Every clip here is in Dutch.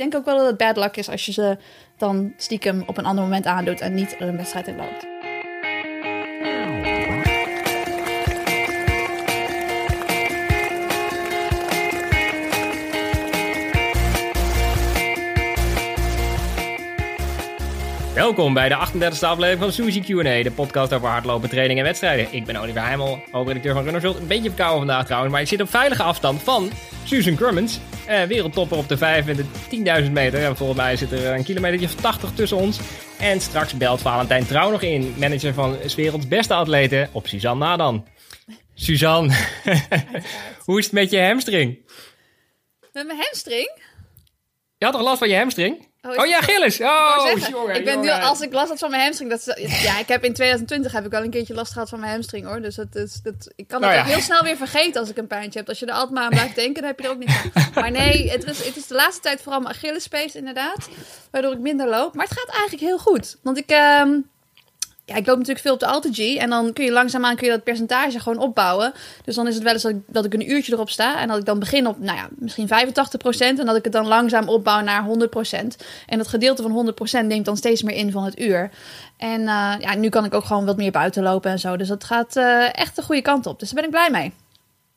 denk ook wel dat het bad luck is als je ze dan stiekem op een ander moment aandoet en niet een wedstrijd in loopt. Welkom bij de 38e aflevering van Suzy Q&A, de podcast over hardlopen, training en wedstrijden. Ik ben Oliver Heimel, hoofdredacteur van Runnersworld. Een beetje verkouden vandaag trouwens, maar ik zit op veilige afstand van Susan Crummins. Eh, wereldtopper op de 5 en de 10.000 meter. En volgens mij zit er een kilometer of 80 tussen ons. En straks belt Valentijn Trouw nog in, manager van 's werelds beste atleten, op Suzanne Nadan. Suzanne, hoe is het met je hamstring? Met mijn hamstring? Je had toch last van je hamstring? Oh, Oh ja, het- Gilles. Oh, zeggen, jongen, ik ben nu, als ik last had van mijn hamstring, dat is- ja, ik heb in 2020 heb ik wel een keertje last gehad van mijn hamstring hoor. Dus dat is, dat, ik kan het Nou ook ja. heel snel weer vergeten als ik een pijntje heb. Als je er altijd maar aan blijft denken, dan heb je er ook aan. Maar nee, het is, het is de laatste tijd vooral mijn Achillespees inderdaad, waardoor ik minder loop. Maar het gaat eigenlijk heel goed, want ik, ehm, ik loop natuurlijk veel op de AlterG en dan kun je langzaamaan kun je dat percentage gewoon opbouwen. Dus dan is het wel eens dat ik, dat ik een uurtje erop sta en dat ik dan begin op, nou ja, misschien 85% en dat ik het dan langzaam opbouw naar 100%. En dat gedeelte van 100% neemt dan steeds meer in van het uur. En eh, ja, nu kan ik ook gewoon wat meer buiten lopen en zo. Dus dat gaat eh, echt de goede kant op. Dus daar ben ik blij mee.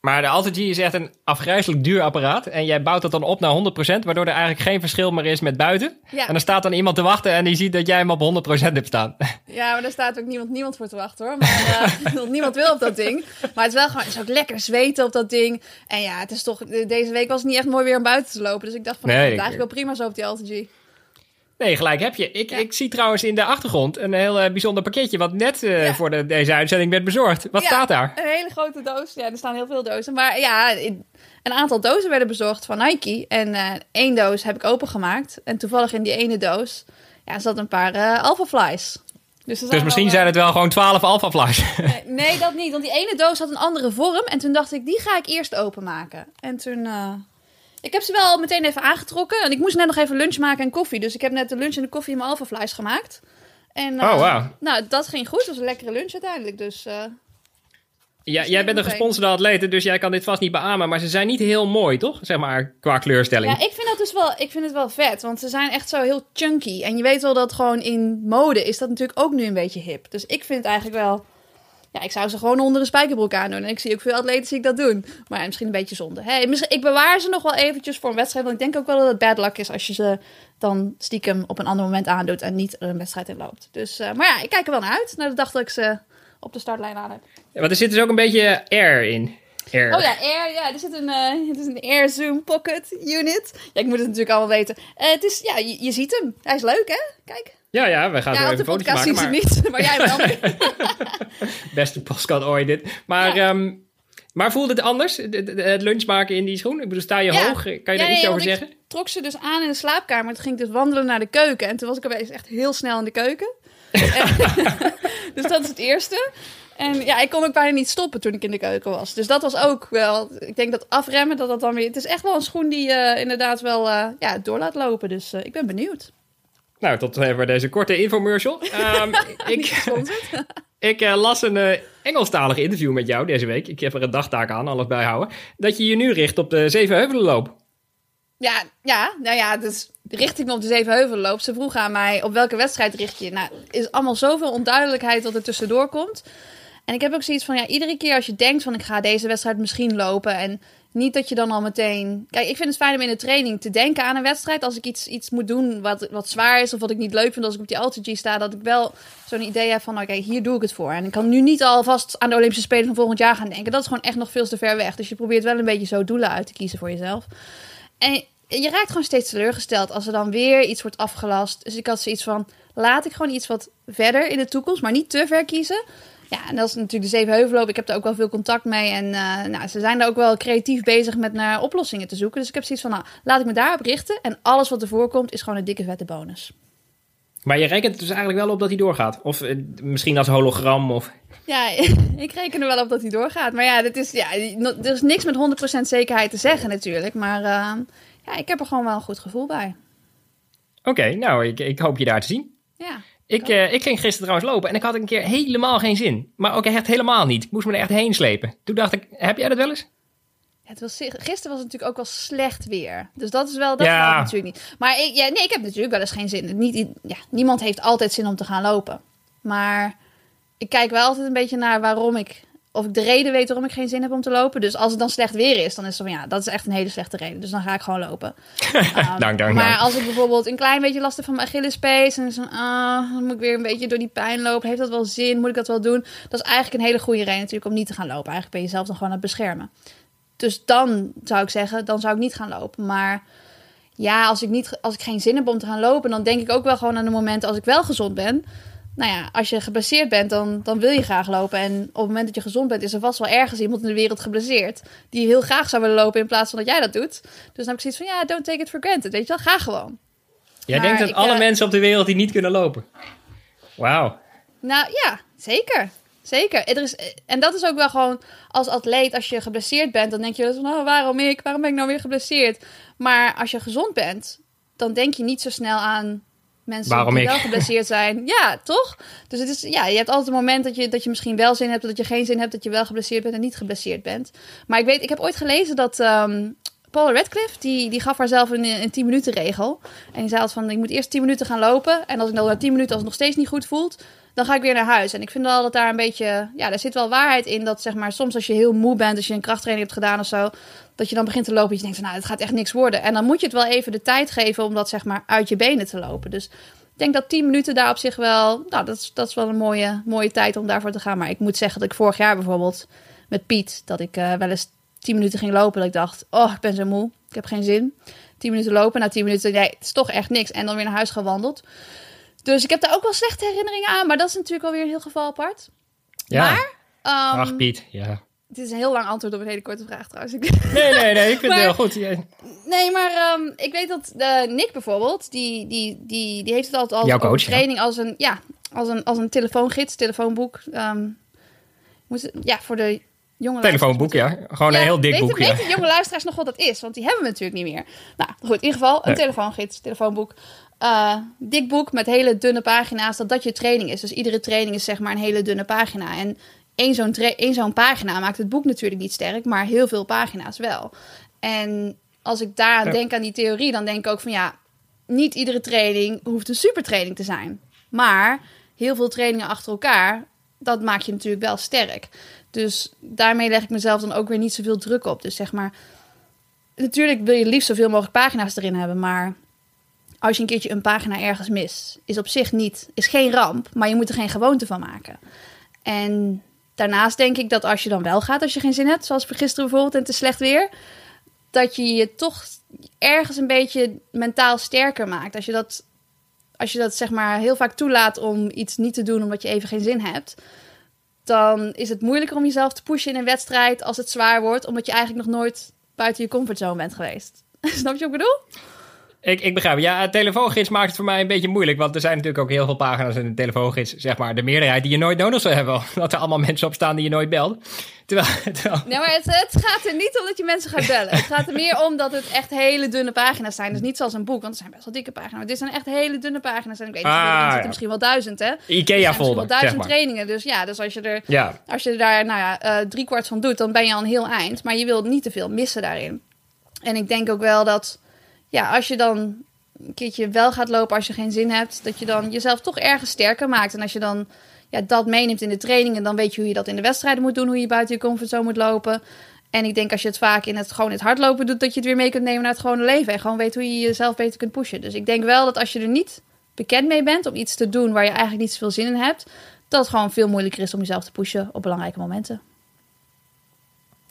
Maar de AlterG is echt een afgrijzelijk duur apparaat. En jij bouwt dat dan op naar 100%, waardoor er eigenlijk geen verschil meer is met buiten. Ja. En dan staat dan iemand te wachten en die ziet dat jij hem op 100% hebt staan. Ja, maar daar staat ook niemand, niemand voor te wachten hoor. Maar eh, niemand wil op dat ding. Maar het is wel gewoon, het is ook lekker zweten op dat ding. En ja, het is toch, deze week was het niet echt mooi weer om buiten te lopen. Dus ik dacht van, Nee, ik- eigenlijk wel prima zo op die AlterG. Nee, gelijk heb je. Ik, Ja. ik zie trouwens in de achtergrond een heel eh, bijzonder pakketje... wat net eh, Ja. voor de, deze uitzending werd bezorgd. Wat Ja, staat daar? Een hele grote doos. Ja, er staan heel veel dozen. Maar ja, in- een aantal dozen werden bezorgd van Nike. En eh, één doos heb ik opengemaakt. En toevallig in die ene doos ja, zat een paar Alpha Flies. Dus, Dus misschien wel, zijn het wel gewoon 12 Alpha Flies. Nee, dat niet. Want die ene doos had een andere vorm. En toen dacht ik, die ga ik eerst openmaken. En toen... eh, ik heb ze wel meteen even aangetrokken. En ik moest net nog even lunch maken en koffie. Dus ik heb net de lunch en de koffie in mijn Alpha Flies gemaakt. En, eh, Oh, wauw. Nou, dat ging goed. Het was een lekkere lunch uiteindelijk. Dus... eh, Ja, jij bent een gesponsorde atlete, dus jij kan dit vast niet beamen. Maar ze zijn niet heel mooi, toch? Zeg maar, qua kleurstelling. Ja, ik vind dat dus wel, ik vind het wel vet, want ze zijn echt zo heel chunky. En je weet wel dat gewoon in mode is dat natuurlijk ook nu een beetje hip. Dus ik vind het eigenlijk wel, ja, ik zou ze gewoon onder een spijkerbroek aandoen. En ik zie ook veel atleten zie ik dat doen. Maar ja, misschien een beetje zonde. Hey, misschien, ik bewaar ze nog wel eventjes voor een wedstrijd, want ik denk ook wel dat het bad luck is als je ze dan stiekem op een ander moment aandoet en niet een wedstrijd in loopt. Dus, eh, maar ja, ik kijk er wel naar uit, naar de dag dat ik ze op de startlijn aan heb. Ja, want er zit dus ook een beetje air in. Air. Oh ja, Air, ja, er zit een, eh, het is een Air Zoom Pocket Unit. Ja, ik moet het natuurlijk allemaal weten. Eh, het is, ja, je, je ziet hem. Hij is leuk, hè? Kijk. Ja, ja, we gaan ja, er op even de foto's podcast maken. zien ze Maar niet, maar jij wel. beste podcast ooit dit. Maar, Ja. ehm, maar voelde het anders? De- de- de- Het lunch maken in die schoen? Ik bedoel, sta je Ja. hoog? Kan je Ja, daar iets nee, over zeggen? Ik trok ze dus aan in de slaapkamer. Toen ging ik dus wandelen naar de keuken. En toen was ik opeens echt heel snel in de keuken. En- dus dat is het eerste. En ja, ik kon ook bijna niet stoppen toen ik in de keuken was. Dus dat was ook wel... Ik denk dat afremmen, dat dat dan weer... Het is echt wel een schoen die eh, inderdaad wel eh, ja, door laat lopen. Dus eh, ik ben benieuwd. Nou, tot even deze korte infomercial. Niet ik ik eh, las een eh, Engelstalig interview met jou deze week. Ik heb er een dagtaak aan, alles bijhouden. Dat je je nu richt op de Zevenheuvelenloop. Ja, ja, nou ja, dus de richting op de Zevenheuvelen loopt. Ze vroegen aan mij, op welke wedstrijd richt je? Nou, is allemaal zoveel onduidelijkheid wat er tussendoor komt. En ik heb ook zoiets van, ja, iedere keer als je denkt van... ik ga deze wedstrijd misschien lopen en niet dat je dan al meteen... Kijk, ik vind het fijn om in de training te denken aan een wedstrijd. Als ik iets, iets moet doen wat, wat zwaar is of wat ik niet leuk vind als ik op die AlterG sta... dat ik wel zo'n idee heb van, oké, hier doe ik het voor. En ik kan nu niet alvast aan de Olympische Spelen van volgend jaar gaan denken. Dat is gewoon echt nog veel te ver weg. Dus je probeert wel een beetje zo doelen uit te kiezen voor jezelf. En je raakt gewoon steeds teleurgesteld als er dan weer iets wordt afgelast. Dus ik had zoiets van, laat ik gewoon iets wat verder in de toekomst, maar niet te ver kiezen. Ja, en dat is natuurlijk de Zevenheuvelloop. Ik heb daar ook wel veel contact mee. En eh, nou, ze zijn daar ook wel creatief bezig met naar oplossingen te zoeken. Dus ik heb zoiets van, nou, laat ik me daarop richten. En alles wat ervoor komt, is gewoon een dikke vette bonus. Maar je rekent dus eigenlijk wel op dat hij doorgaat. Of eh, misschien als hologram. Of... Ja, ik reken er wel op dat hij doorgaat. Maar ja, dit is, ja, er is niks met 100% zekerheid te zeggen natuurlijk. Maar eh, ja, ik heb er gewoon wel een goed gevoel bij. Oké, nou, ik, ik hoop je daar te zien. Ja. Ik, eh, ik ging gisteren trouwens lopen en ik had een keer helemaal geen zin. Maar ook echt helemaal niet. Ik moest me er echt heen slepen. Toen dacht ik, heb jij dat wel eens? Het was, gisteren was het natuurlijk ook wel slecht weer. Dus dat is wel, dat Ja. natuurlijk niet. Maar ik, ja, nee, ik heb natuurlijk wel eens geen zin. Niet, ja, niemand heeft altijd zin om te gaan lopen. Maar ik kijk wel altijd een beetje naar waarom ik... Of ik de reden weet waarom ik geen zin heb om te lopen. Dus als het dan slecht weer is, dan is het van ja, dat is echt een hele slechte reden. Dus dan ga ik gewoon lopen. Um, Dank, dank, maar dank. als ik bijvoorbeeld een klein beetje last heb van mijn Achillespees en zo, ah, dan moet ik weer een beetje door die pijn lopen. Heeft dat wel zin? Moet ik dat wel doen? Dat is eigenlijk een hele goede reden natuurlijk om niet te gaan lopen. Eigenlijk ben je zelf dan gewoon aan het beschermen. Dus dan zou ik zeggen, dan zou ik niet gaan lopen. Maar ja, als ik, niet, als ik geen zin heb om te gaan lopen, dan denk ik ook wel gewoon aan de momenten als ik wel gezond ben. Nou ja, als je geblesseerd bent, dan, dan wil je graag lopen. En op het moment dat je gezond bent, is er vast wel ergens iemand in de wereld geblesseerd. Die heel graag zou willen lopen in plaats van dat jij dat doet. Dus dan heb ik zoiets van, ja, don't take it for granted. Weet je wel, ga gewoon. Jij Maar denkt dat ik, alle eh, mensen op de wereld die niet kunnen lopen. Wauw. Nou ja, zeker. Zeker. Er is, en dat is ook wel gewoon als atleet, als je geblesseerd bent, dan denk je wel van, oh, waarom ik? Waarom ben ik nou weer geblesseerd? Maar als je gezond bent, dan denk je niet zo snel aan mensen Waarom die ik? wel geblesseerd zijn. Ja, toch? Dus het is, ja, je hebt altijd een moment dat je, dat je misschien wel zin hebt, dat je geen zin hebt, dat je wel geblesseerd bent en niet geblesseerd bent. Maar ik weet, ik heb ooit gelezen dat ehm Paul Radcliffe, die, die gaf haarzelf een, een 10 minuten regel. En die zei altijd van, ik moet eerst 10 minuten gaan lopen. En als ik dan na 10 minuten als het nog steeds niet goed voelt, dan ga ik weer naar huis. En ik vind wel dat daar een beetje, ja, daar zit wel waarheid in. Dat zeg maar, soms als je heel moe bent, als je een krachttraining hebt gedaan of zo, dat je dan begint te lopen. Dat je denkt van, nou, het gaat echt niks worden. En dan moet je het wel even de tijd geven om dat zeg maar uit je benen te lopen. Dus ik denk dat 10 minuten daar op zich wel, nou, dat is, dat is wel een mooie, mooie tijd om daarvoor te gaan. Maar ik moet zeggen dat ik vorig jaar bijvoorbeeld met Piet, dat ik eh, wel eens 10 minuten ging lopen. Dat ik dacht, oh, ik ben zo moe. Ik heb geen zin. 10 minuten lopen, na 10 minuten, nee, het is toch echt niks. En dan weer naar huis gewandeld. Dus ik heb daar ook wel slechte herinneringen aan. Maar dat is natuurlijk alweer een heel geval apart. Ja. Maar, ehm, Ach, Piet. Ja. dit is een heel lang antwoord op een hele korte vraag trouwens. Nee, nee, nee. Ik vind Maar- het heel goed. Ja. Nee, maar ehm, ik weet dat eh, Nick bijvoorbeeld, die, die, die, die heeft het altijd als Jouw coach, over ja. training als een, ja, als een, als een telefoongids, telefoonboek. ehm, moet, ja, voor de jonge Telefoonboek, ja. Gewoon Ja, een heel dik weten, boek. Ja. Weten jonge luisteraars nog wat dat is? Want die hebben we natuurlijk niet meer. Nou, goed. In ieder geval een Nee. telefoongids, telefoonboek. Eh, dik boek met hele dunne pagina's. Dat dat je training is. Dus iedere training is zeg maar een hele dunne pagina. En één zo'n, één zo'n pagina maakt het boek natuurlijk niet sterk. Maar heel veel pagina's wel. En als ik Ja. denk aan die theorie, dan denk ik ook van ja... Niet iedere training hoeft een supertraining te zijn. Maar heel veel trainingen achter elkaar, dat maakt je natuurlijk wel sterk. Dus daarmee leg ik mezelf dan ook weer niet zoveel druk op. Dus zeg maar, natuurlijk wil je liefst zoveel mogelijk pagina's erin hebben, maar als je een keertje een pagina ergens mist, is op zich niet, is geen ramp, maar je moet er geen gewoonte van maken. En daarnaast denk ik dat als je dan wel gaat, als je geen zin hebt, zoals gisteren bijvoorbeeld en is slecht weer, dat je je toch ergens een beetje mentaal sterker maakt. Als je dat, als je dat zeg maar heel vaak toelaat om iets niet te doen omdat je even geen zin hebt, dan is het moeilijker om jezelf te pushen in een wedstrijd als het zwaar wordt, omdat je eigenlijk nog nooit buiten je comfortzone bent geweest. Snap je wat ik bedoel? Ik, ik begrijp. Ja, telefoongids maakt het voor mij een beetje moeilijk. Want er zijn natuurlijk ook heel veel pagina's in de telefoongids. Zeg maar de meerderheid die je nooit nodig zou hebben. Omdat er allemaal mensen op staan die je nooit belt. Terwijl, terwijl Nee, maar het, het gaat er niet om dat je mensen gaat bellen. Het gaat er meer om dat het echt hele dunne pagina's zijn. Dus niet zoals een boek, want er zijn best wel dikke pagina's. Maar dit zijn echt hele dunne pagina's. En ik weet niet, Ah, er ja. zitten misschien wel duizend, hè? Er zijn Ikea misschien wel folder, zeg duizend maar. trainingen. Dus ja, dus als je er Ja, Als je daar nou ja, eh drie kwart van doet, dan ben je al een heel eind. Maar je wilt niet te veel missen daarin. En ik denk ook wel dat, ja, als je dan een keertje wel gaat lopen als je geen zin hebt, dat je dan jezelf toch ergens sterker maakt. En als je dan ja, dat meeneemt in de trainingen, dan weet je hoe je dat in de wedstrijden moet doen, hoe je buiten je comfortzone moet lopen. En ik denk als je het vaak in het gewoon het hardlopen doet, dat je het weer mee kunt nemen naar het gewone leven. En gewoon weet hoe je jezelf beter kunt pushen. Dus ik denk wel dat als je er niet bekend mee bent om iets te doen waar je eigenlijk niet zoveel zin in hebt, dat het gewoon veel moeilijker is om jezelf te pushen op belangrijke momenten.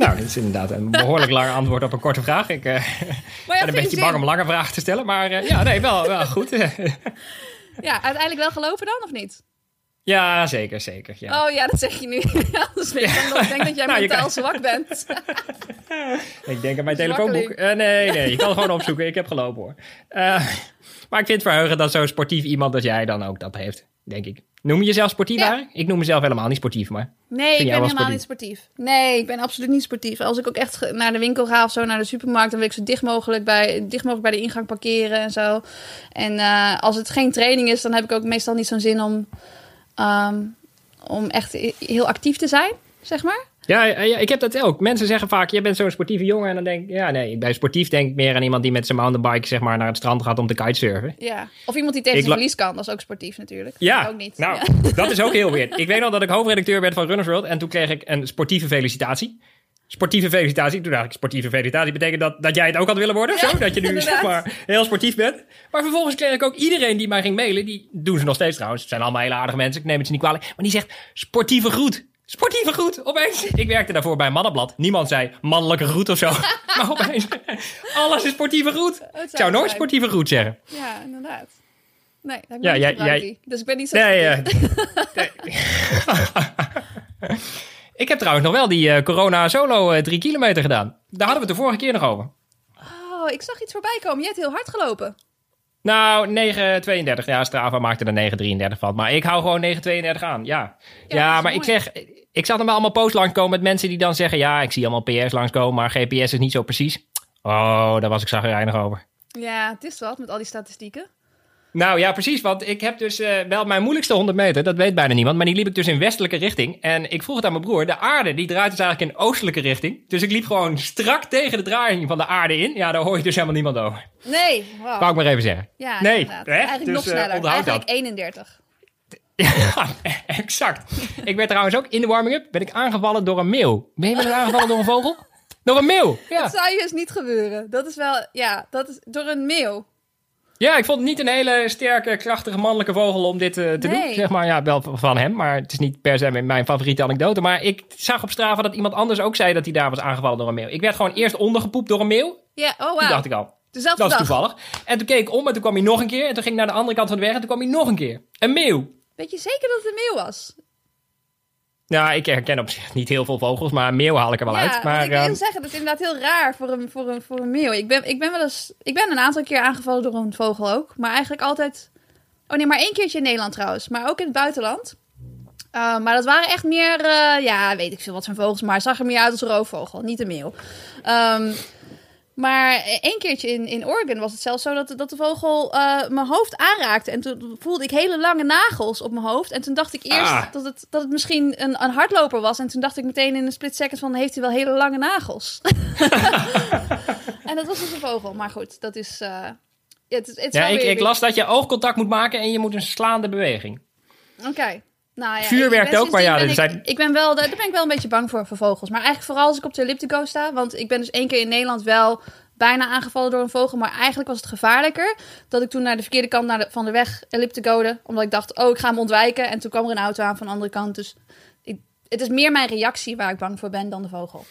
Nou, dit is inderdaad een behoorlijk lang antwoord op een korte vraag. Ik eh, ben een beetje bang om lange vragen te stellen. Maar eh, ja, nee, wel, wel goed. Ja, uiteindelijk wel gelopen dan, of niet? ja, zeker, zeker. Ja. Oh ja, dat zeg je nu. Anders weet ik, denk dat jij Nou, mentaal kan- zwak bent. Ik denk aan mijn telefoonboek. Eh, nee, nee, je kan het gewoon opzoeken. Ik heb gelopen hoor. Maar ik vind het verheugend dat zo'n sportief iemand als jij dan ook dat heeft, denk ik. Noem je jezelf sportief, Ja. Ik noem mezelf helemaal niet sportief, maar... Nee, ik ben helemaal niet sportief. Nee, ik ben absoluut niet sportief. Als ik ook echt naar de winkel ga of zo, naar de supermarkt, dan wil ik zo dicht mogelijk bij, dicht mogelijk bij de ingang parkeren en zo. En eh, als het geen training is, dan heb ik ook meestal niet zo'n zin om, ehm, om echt heel actief te zijn. zeg maar? Ja, ja, ja, ik heb dat ook. Mensen zeggen vaak, je bent zo'n sportieve jongen. En dan denk ik, ja nee, bij sportief denk ik meer aan iemand die met zijn mountainbike zeg maar, naar het strand gaat om te kitesurfen. Ja. Of iemand die tegen Ik zijn verlies kan, dat is ook sportief natuurlijk. Ja, ook niet. nou, Ja. dat is ook heel weird. Ik weet nog dat ik hoofdredacteur werd van Runners World en toen kreeg ik een sportieve felicitatie. Sportieve felicitatie. Toen dacht ik, sportieve felicitatie betekent dat, dat jij het ook had willen worden Ja, zo? Dat je nu zeg maar heel sportief bent. Maar vervolgens kreeg ik ook iedereen die mij ging mailen. Die doen ze nog steeds trouwens. Het zijn allemaal hele aardige mensen. Ik neem het ze niet kwalijk. Maar die zegt, sportieve groet. Sportieve groet, opeens. Ik werkte daarvoor bij een mannenblad. Niemand zei mannelijke groet of zo. maar opeens, alles is sportieve groet. Ik zou zijn. nooit sportieve groet zeggen. Ja, inderdaad. Nee, dat heb ik Ja, jij- jij-. Dus ik ben niet zo Nee, eh, ik heb trouwens nog wel die eh, corona solo eh, drie kilometer gedaan. Daar hadden we het de vorige keer nog over. Oh, ik zag iets voorbij komen. Je hebt heel hard gelopen. Nou, 9,32. Ja, Strava maakte er 9,33 van. Maar ik hou gewoon 9,32 aan. Ja, Ja, maar ik zeg... Ik zag dan wel allemaal posts langskomen met mensen die dan zeggen... Ja, ik zie allemaal PS langskomen, maar GPS is niet zo precies. Oh, daar was ik zagrijnig over. Ja, het is wat met al die statistieken. Nou ja, precies. Want ik heb dus eh, wel mijn moeilijkste 100 meter. Dat weet bijna niemand. Maar die liep ik dus in westelijke richting. En ik vroeg het aan mijn broer. De aarde die draait dus eigenlijk in oostelijke richting. Dus ik liep gewoon strak tegen de draaiing van de aarde in. Ja, daar hoor je dus helemaal niemand over. Nee, wow. Wou ik maar even zeggen. Ja, nee, inderdaad. hè? Eigenlijk Dus, nog eh, sneller. Eigenlijk dat. 31. Ja, exact. Ik werd trouwens ook in de warming-up ben ik aangevallen door een meeuw. Ben je wel aangevallen door een vogel? Door een meeuw. Ja. Dat zou je dus niet gebeuren. Dat is wel, ja, dat is door een meeuw. Ja, ik vond het niet een hele sterke, krachtige mannelijke vogel om dit eh, te Nee. doen. Zeg maar, ja, wel van hem, maar het is niet per se mijn favoriete anekdote. Maar ik zag op Strava dat iemand anders ook zei dat hij daar was aangevallen door een meeuw. Ik werd gewoon eerst ondergepoept door een meeuw. Ja, oh Toen wow. dacht ik al, Dezelfde dat is toevallig. En toen keek ik om en toen kwam hij nog een keer. En toen ging ik naar de andere kant van de weg en toen kwam hij nog een keer. Een meeuw. Weet je zeker dat het een meeuw was? Nou, ik herken op zich niet heel veel vogels, maar een meeuw haal ik er wel ja, uit. Maar ik wil ehm, zeggen, dat is inderdaad heel raar voor een, voor een, voor een meeuw. Ik ben, ik ben wel eens, ik ben een aantal keer aangevallen door een vogel ook. Maar eigenlijk altijd, oh nee, maar één keertje in Nederland trouwens. Maar ook in het buitenland. Uh, maar dat waren echt meer, uh, ja, weet ik veel wat voor vogels. Maar het zag er meer uit als een roofvogel, niet een meeuw. Um, maar één keertje in, in Oregon was het zelfs zo dat, dat de vogel uh, mijn hoofd aanraakte. En toen voelde ik hele lange nagels op mijn hoofd. En toen dacht ik eerst Ah. dat, het, dat het misschien een, een hardloper was. En toen dacht ik meteen in een split second van, heeft hij wel hele lange nagels? en dat was dus een vogel. Maar goed, dat is... Uh, ja, het, is- het is ja, wel ik, weer- ik las dat je oogcontact moet maken en je moet een slaande beweging. Oké. Nou, ja, Vuur ik- werkt ook, maar ja, ben ik, zijn- ik ben wel, daar daar ben ik wel een beetje bang voor, voor vogels. Maar eigenlijk vooral als ik op de elliptico sta. Want ik ben dus één keer in Nederland wel bijna aangevallen door een vogel. Maar eigenlijk was het gevaarlijker dat ik toen naar de verkeerde kant naar de, van de weg ellipticode. Omdat ik dacht, oh, ik ga hem ontwijken. En toen kwam er een auto aan van de andere kant. Dus ik, het is meer mijn reactie waar ik bang voor ben dan de vogel.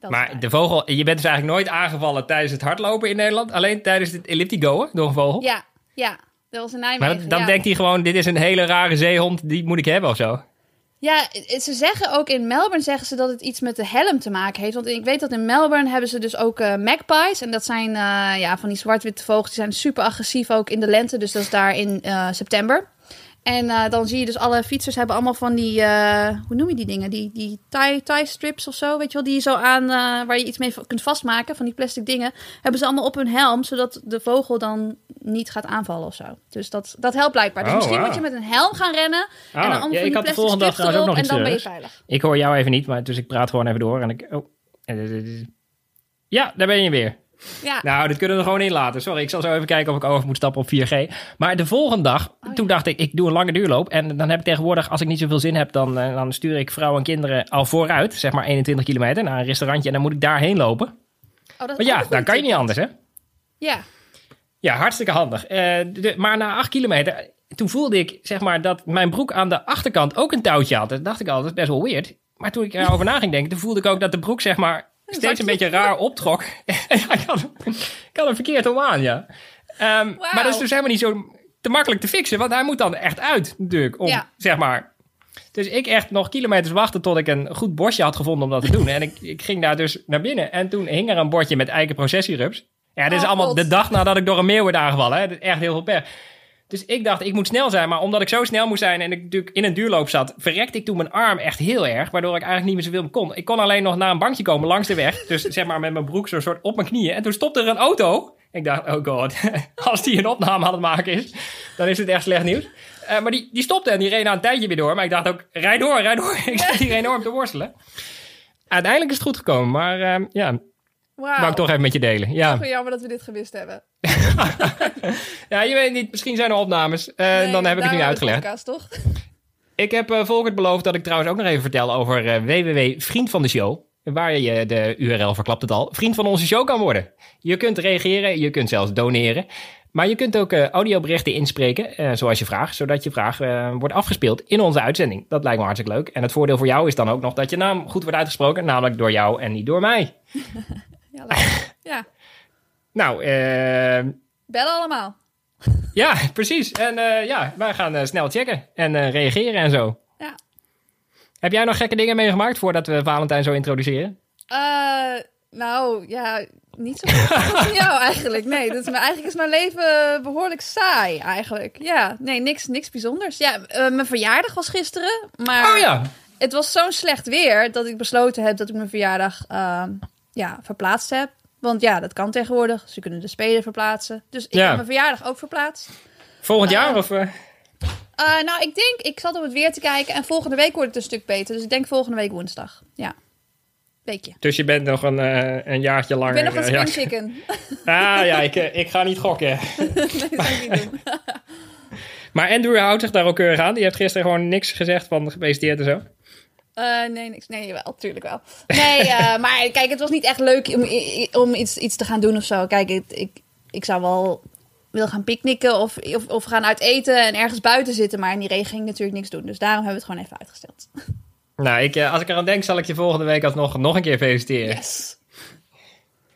Dat Maar de vogel, je bent dus eigenlijk nooit aangevallen tijdens het hardlopen in Nederland. Alleen tijdens het elliptigoen door een vogel. Ja, ja. Dat was in Nijmegen. maar dan, ja. denkt hij gewoon, dit is een hele rare zeehond, die moet ik hebben of zo. Ja, ze zeggen ook in Melbourne zeggen ze dat het iets met de helm te maken heeft. Want ik weet dat in Melbourne hebben ze dus ook eh, magpies. En dat zijn eh, ja, van die zwart-witte vogels. Die zijn super agressief ook in de lente. Dus dat is daar in eh, september. En eh, dan zie je dus alle fietsers hebben allemaal van die, eh, hoe noem je die dingen? Die, die tie, tie strips of zo, weet je wel? Die je zo aan, eh, waar je iets mee kunt vastmaken, van die plastic dingen. Hebben ze allemaal op hun helm, zodat de vogel dan niet gaat aanvallen of zo. Dus dat, dat helpt blijkbaar. Dus Oh, misschien moet je met een helm gaan rennen. Ah, en dan allemaal ja, van ik die had de plastic volgende dag ook nog en iets dan ben je veilig. Ik hoor jou even niet, maar dus ik praat gewoon even door. En ik, oh. Ja, daar ben je weer. Ja. Nou, dit kunnen we er gewoon in laten. Sorry, ik zal zo even kijken of ik over moet stappen op 4G. Maar de volgende dag, Oh, toen dacht ik, ik doe een lange duurloop. En dan heb ik tegenwoordig, als ik niet zoveel zin heb, dan, eh, dan stuur ik vrouwen en kinderen al vooruit. Zeg maar 21 kilometer naar een restaurantje. En dan moet ik daarheen lopen. Oh, dat Maar ja, dan kan je niet anders, hè? Ja. Ja, hartstikke handig. Eh, de- maar na 8 kilometer, toen voelde ik zeg maar dat mijn broek aan de achterkant ook een touwtje had. Dat dacht ik al, dat is best wel weird. Maar toen ik erover na ging denken, toen voelde ik ook dat de broek zeg maar steeds een beetje raar optrok. ik, had had hem verkeerd om aan, ja. Ehm, Maar dat is dus helemaal niet zo te makkelijk te fixen, want hij moet dan echt uit natuurlijk. Om, Ja. zeg maar. Dus ik echt nog kilometers wachten tot ik een goed bosje had gevonden om dat te doen. En ik, ik ging daar dus naar binnen en toen hing er een bordje met eikenprocessierups. Ja, dit is Oh, allemaal God. de dag nadat ik door een meeuw werd aangevallen. Hè. Echt heel veel pech. Dus ik dacht, ik moet snel zijn. Maar omdat ik zo snel moest zijn en ik natuurlijk in een duurloop zat... verrekte ik toen mijn arm echt heel erg. Waardoor ik eigenlijk niet meer zoveel kon. Ik kon alleen nog naar een bankje komen langs de weg. Dus zeg maar met mijn broek zo'n soort op mijn knieën. En toen stopte er een auto. Ik dacht, oh god, als die een opname aan het maken is... dan is het echt slecht nieuws. Eh, maar die, die stopte en die reed na een tijdje weer door. Maar ik dacht ook, rijd door, rijd door. ik zat hier enorm te worstelen. Uiteindelijk is het goed gekomen, maar uh, ja, Wauw. wou ik toch even met je delen. Ja, Wel jammer dat we dit gewist hebben. ja je weet niet, misschien zijn er opnames. Eh, Nee, dan heb ik het de uitgelegd. podcast, toch? Ik heb uh, Volkert beloofd dat ik trouwens ook nog even vertel over uh, www Vriend van de Show. Waar je de URL verklapt het al, vriend van onze show kan worden. Je kunt reageren, je kunt zelfs doneren. Maar je kunt ook uh, audioberichten inspreken, uh, zoals je vraagt, zodat je vraag uh, wordt afgespeeld in onze uitzending. Dat lijkt me hartstikke leuk. En het voordeel voor jou is dan ook nog dat je naam goed wordt uitgesproken, namelijk door jou en niet door mij. ja, leuk. ja. Nou, eh. Bellen allemaal. Ja, precies. En uh, ja, wij gaan uh, snel checken en uh, reageren en zo. Ja. Heb jij nog gekke dingen meegemaakt voordat we Valentijn zo introduceren? nou, ja, niet zo goed als jou eigenlijk. Nee, dat is, eigenlijk is mijn leven behoorlijk saai eigenlijk. Ja, nee, niks, niks bijzonders. Ja, mijn verjaardag was gisteren, maar oh, ja. het was zo'n slecht weer dat ik besloten heb dat ik mijn verjaardag ja, verplaatst heb. Want ja, dat kan tegenwoordig. Ze kunnen de spelen verplaatsen. Dus ik ja. heb mijn verjaardag ook verplaatst. Volgend jaar? Uh, of, uh... Nou, ik denk, ik zat op het weer te kijken en volgende week wordt het een stuk beter. Dus ik denk volgende week woensdag. Ja. Weekje. Dus je bent nog een, uh, een jaartje langer. Ik ben nog een spring chicken. ah ja, ik, ik ga niet gokken. nee, dat zou ik niet doen. maar Andrew houdt zich daar ook keurig aan. Die heeft gisteren gewoon niks gezegd van gepresenteerd en zo. Uh, nee, niks. Nee, wel, tuurlijk wel. Nee, uh, maar kijk, het was niet echt leuk om, om iets, iets te gaan doen of zo. Kijk, ik, ik, ik zou wel willen gaan picknicken of, of, of gaan uit eten en ergens buiten zitten. Maar in die regen ging natuurlijk niks doen. Dus daarom hebben we het gewoon even uitgesteld. Nou, ik, als ik eraan denk, zal ik je volgende week alsnog nog een keer feliciteren. Yes.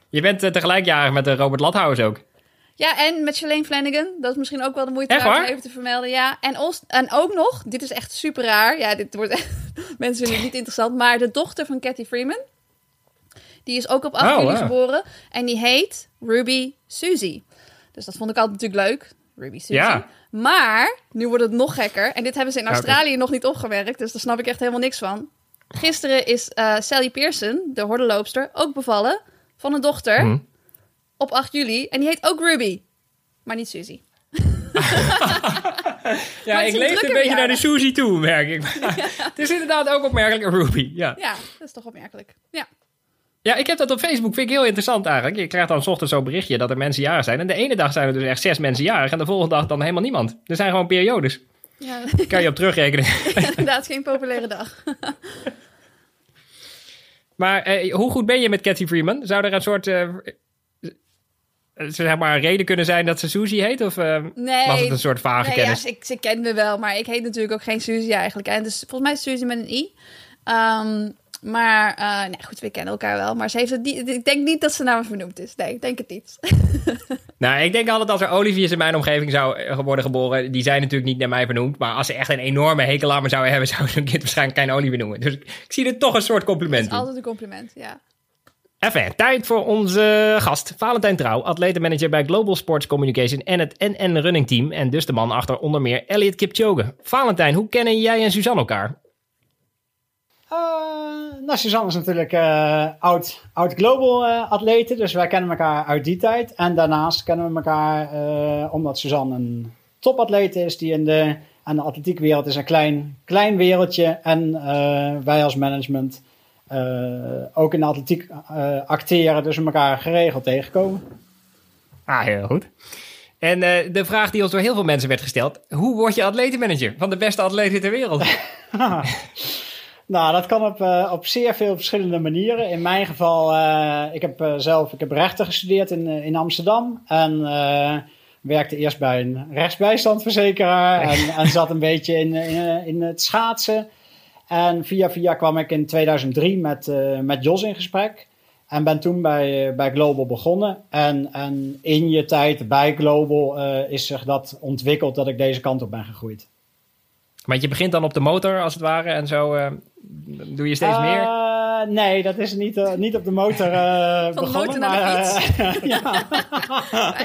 Je bent uh, tegelijk jarig met Robert Lathaus ook. Ja, en met Shalane Flanagan. Dat is misschien ook wel de moeite waard om even te vermelden. Ja, en, en ook nog, dit is echt super raar. Ja, dit wordt echt, mensen vinden het niet interessant. Maar de dochter van Cathy Freeman, die is ook op 8 Oh, juli wow. geboren. En die heet Ruby Suzy. Dus dat vond ik altijd natuurlijk leuk. Ruby Suzy. Ja. Maar, nu wordt het nog gekker. En dit hebben ze in. Australië nog niet opgewerkt. Dus daar snap ik echt helemaal niks van. Gisteren is eh, Sally Pearson, de hordenloopster, ook bevallen van een dochter Hm. op 8 juli. En die heet ook Ruby. Maar niet Suzy. Ja, ik een leef een beetje naar de. Suzy toe, merk ik. Maar Het is inderdaad ook opmerkelijk een Ruby. Ja. Ja, dat is toch opmerkelijk. Ja. ja, ik heb dat op Facebook. Vind ik heel interessant eigenlijk. Je krijgt dan 's ochtends zo'n berichtje dat er mensen jarig zijn. En de ene dag zijn er dus echt zes mensen jarig. En de volgende dag dan helemaal niemand. Er zijn gewoon periodes. ja, Kan je op terugrekenen. inderdaad geen populaire dag. Maar eh, hoe goed ben je met Cathy Freeman? Zou er een soort... eh, zeg maar, reden kunnen zijn dat ze Suzy heet? Of eh, Nee. was het een soort vage nee, ja, kennis? ze, ze kent me wel, maar ik heet natuurlijk ook geen Suzy eigenlijk. En dus volgens mij is Suzy met een i. Ehm, maar, eh nee, goed, we kennen elkaar wel. Maar ze heeft het niet, ik denk niet dat ze naar me vernoemd is. Nee, ik denk het niet. Nou, ik denk altijd als er Oliviers in mijn omgeving zou eh, worden geboren, die zijn natuurlijk niet naar mij vernoemd. Maar als ze echt een enorme hekel aan me zouden hebben, zou ze een kind waarschijnlijk geen Olivier noemen. Dus ik, ik zie er toch een soort compliment is in. altijd een compliment, ja. Even, tijd voor onze gast, Valentijn Trouw, atletenmanager bij Global Sports Communication en het NN Running Team. En dus de man achter onder meer Elliot Kipchoge. Valentijn, hoe kennen jij en Suzanne elkaar? Uh, nou, Suzanne is natuurlijk uh, oud, oud global uh, atlete, dus wij kennen elkaar uit die tijd. En daarnaast kennen we elkaar omdat Suzanne een topatleet is die in de, aan de atletiekwereld is een klein, klein wereldje. En wij als management ook in de atletiek uh, acteren, dus elkaar geregeld tegenkomen. Ah, heel goed. En uh, de vraag die ons door heel veel mensen werd gesteld: hoe word je atletenmanager van de beste atleten ter wereld? Nou, dat kan op, uh, op zeer veel verschillende manieren. In mijn geval, uh, ik heb zelf ik heb rechten gestudeerd in, in Amsterdam. En werkte eerst bij een rechtsbijstandverzekeraar. En, en zat een beetje in, in, in, het schaatsen. En via via kwam ik in 2003 met, met Jos in gesprek. En ben toen bij, bij Global begonnen. En, en in je tijd bij Global is zich dat ontwikkeld dat ik deze kant op ben gegroeid. Want je begint dan op de motor als het ware en zo doe je steeds uh, meer? Nee, dat is niet, uh, niet op de motor Van begonnen. de motor naar de fiets. ja.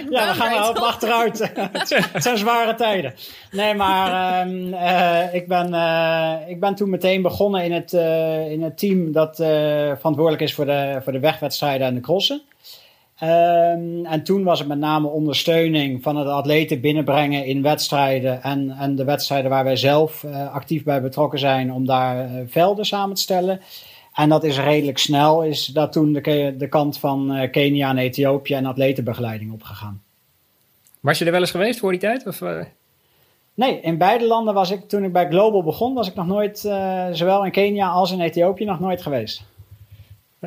ja, we gaan er op achteruit. het zijn zware tijden. Nee, maar ehm, ik, ben, ik ben toen meteen begonnen in het, in het team dat verantwoordelijk is voor de, voor de wegwedstrijden en de crossen. Ehm, en toen was het met name ondersteuning van het atleten binnenbrengen in wedstrijden en, en de wedstrijden waar wij zelf uh, actief bij betrokken zijn om daar uh, velden samen te stellen. En dat is redelijk snel, is dat toen de, de kant van uh, Kenia en Ethiopië en atletenbegeleiding opgegaan. Was je er wel eens geweest voor die tijd? Of, Nee, in beide landen was ik, toen ik bij Global begon, was ik nog nooit, zowel in Kenia als in Ethiopië, nog nooit geweest.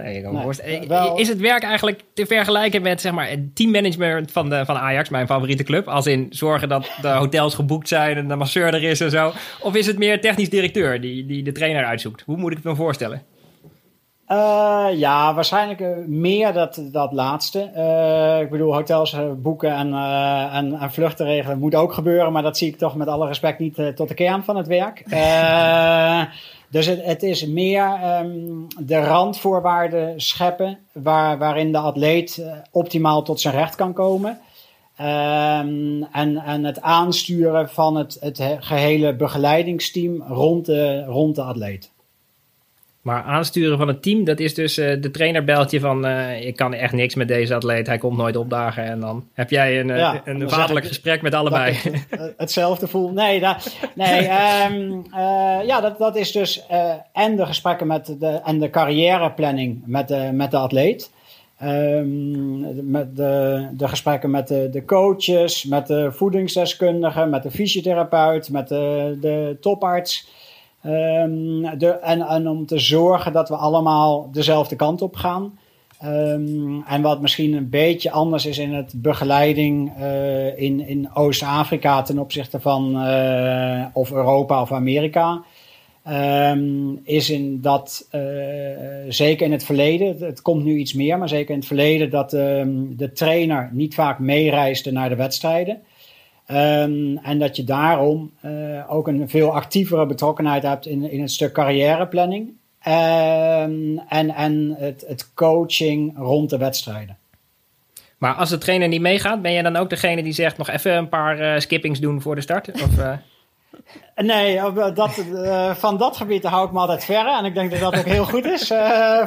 Nee, nee, wel... Is het werk eigenlijk te vergelijken met zeg maar, het teammanagement van, de, van Ajax, mijn favoriete club? Als in zorgen dat de hotels geboekt zijn en de masseur er is en zo. Of is het meer technisch directeur die, die de trainer uitzoekt? Hoe moet ik het me voorstellen? Uh, ja, waarschijnlijk meer dat, dat laatste. Uh, ik bedoel, hotels boeken en, uh, en, en, vluchten regelen moet ook gebeuren, maar dat zie ik toch met alle respect niet tot de kern van het werk. Dus het, is meer um, de randvoorwaarden scheppen waar, waarin de atleet uh, optimaal tot zijn recht kan komen. Um, en, en het aansturen van het, het gehele begeleidingsteam rond de, rond de atleet. Maar aansturen van het team, dat is dus uh, de trainer belt je van... Uh, ik kan echt niks met deze atleet, hij komt nooit opdagen. En dan heb jij een, ja, een, vaderlijk gesprek met allebei. Het, hetzelfde voel. Nee, dat, nee um, uh, ja, dat, dat is dus... en de gesprekken met de, en de carrièreplanning met de, met de atleet. Um, met de, de gesprekken met de, de coaches, met de voedingsdeskundige, met de fysiotherapeut, met de, de toparts... Um, de, en, om te zorgen dat we allemaal dezelfde kant op gaan. Um, en wat misschien een beetje anders is in het begeleiding uh, in, in Oost-Afrika ten opzichte van uh, of Europa of Amerika. Um, is in dat, uh, zeker in het verleden, het, het, komt nu iets meer, maar zeker in het verleden, dat de trainer niet vaak meereisde naar de wedstrijden. Um, en dat je daarom uh, ook een veel actievere betrokkenheid hebt in, in het stuk carrièreplanning. Um, en en het, het coaching rond de wedstrijden. Maar als de trainer niet meegaat, ben je dan ook degene die zegt nog even een paar uh, skippings doen voor de start? Of, uh... Nee, dat, van dat gebied hou ik me altijd verre. En ik denk dat dat ook heel goed is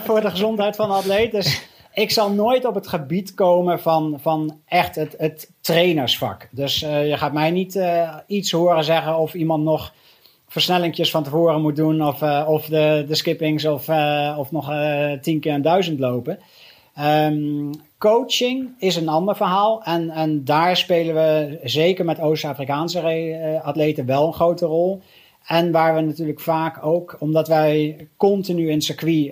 voor de gezondheid van de atleet. Dus ik zal nooit op het gebied komen van, van echt het, het trainersvak. Dus uh, je gaat mij niet uh, iets horen zeggen of iemand nog versnellingjes van tevoren moet doen. Of, uh, of de, de skippings of, of nog tien keer een duizend lopen. Um, coaching is een ander verhaal. En, en daar spelen we zeker met Oost-Afrikaanse atleten wel een grote rol. En waar we natuurlijk vaak ook, omdat wij continu in circuit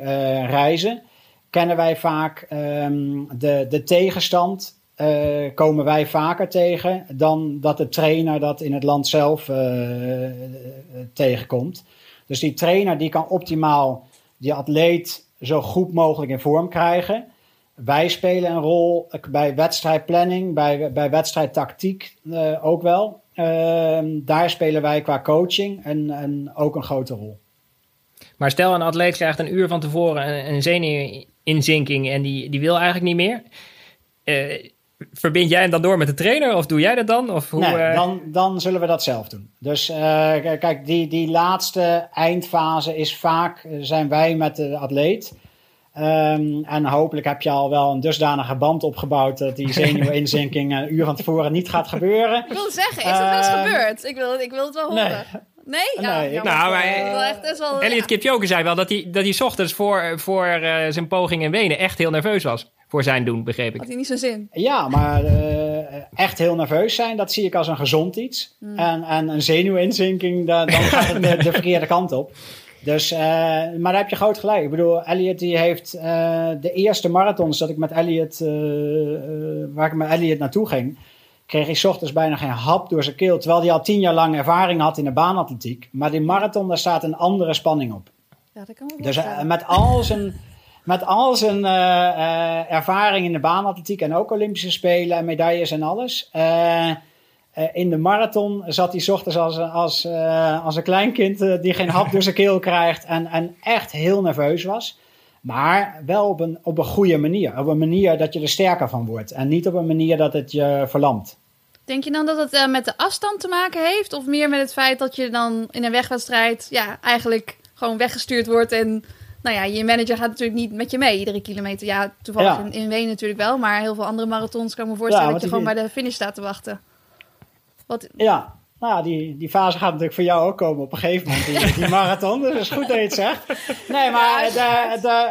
reizen kennen wij vaak um, de, de tegenstand. Uh, komen wij vaker tegen dan dat de trainer dat in het land zelf uh, tegenkomt. Dus die trainer die kan optimaal die atleet zo goed mogelijk in vorm krijgen. Wij spelen een rol bij wedstrijdplanning, bij, bij wedstrijdtactiek uh, ook wel. Ehm, daar spelen wij qua coaching en, en ook een grote rol. Maar stel een atleet krijgt een uur van tevoren een, een zenuwinzinking en die, die wil eigenlijk niet meer. Uh, verbind jij hem dan door met de trainer of doe jij dat dan? Of hoe, nee, uh... dan, dan zullen we dat zelf doen. Dus uh, kijk, die, die laatste eindfase is vaak, zijn wij met de atleet. Um, en hopelijk heb je al wel een dusdanige band opgebouwd dat die zenuwinzinking een uur van tevoren niet gaat gebeuren. Ik wil zeggen, is dat wel eens ehm, gebeurd? Ik wil, ik wil het wel horen. Nee. Nee? Ja, nee nou, maar, echt, wel, Elliot Kipchoge zei wel dat hij, dat hij ochtends voor, voor uh, zijn poging in Wenen echt heel nerveus was. Voor zijn doen, begreep ik. Had hij niet zo'n zin? Ja, maar uh, echt heel nerveus zijn, dat zie ik als een gezond iets. Mm. En, en een zenuwinzinking, dan gaat het de, de verkeerde kant op. Dus, uh, maar daar heb je groot gelijk. Ik bedoel, Elliot die heeft uh, de eerste marathons dat ik met Elliot, uh, waar ik met Elliot naartoe ging, kreeg hij ochtends bijna geen hap door zijn keel. Terwijl hij al tien jaar lang ervaring had in de baanatletiek. Maar die marathon, daar staat een andere spanning op. Ja, dat kan dus uh, met al zijn, met al zijn uh, uh, ervaring in de baanatletiek en ook Olympische Spelen en medailles en alles. in de marathon zat hij ochtends als, als, als een kleinkind die geen hap door zijn keel krijgt en, en echt heel nerveus was. Maar wel op een, op een goede manier. Op een manier dat je er sterker van wordt. En niet op een manier dat het je verlamt. Denk je dan dat het uh, met de afstand te maken heeft? Of meer met het feit dat je dan in een wegwedstrijd ja, eigenlijk gewoon weggestuurd wordt en nou ja, je manager gaat natuurlijk niet met je mee iedere kilometer. Ja, toevallig Ja. in, in Wenen natuurlijk wel, maar heel veel andere marathons kan ik me voorstellen Ja, dat je gewoon bij de finish staat te wachten. Wat, Ja, nou ja, die, die fase gaat natuurlijk voor jou ook komen op een gegeven moment, die, die marathon. Dus is goed dat je het zegt. Nee, maar de, de,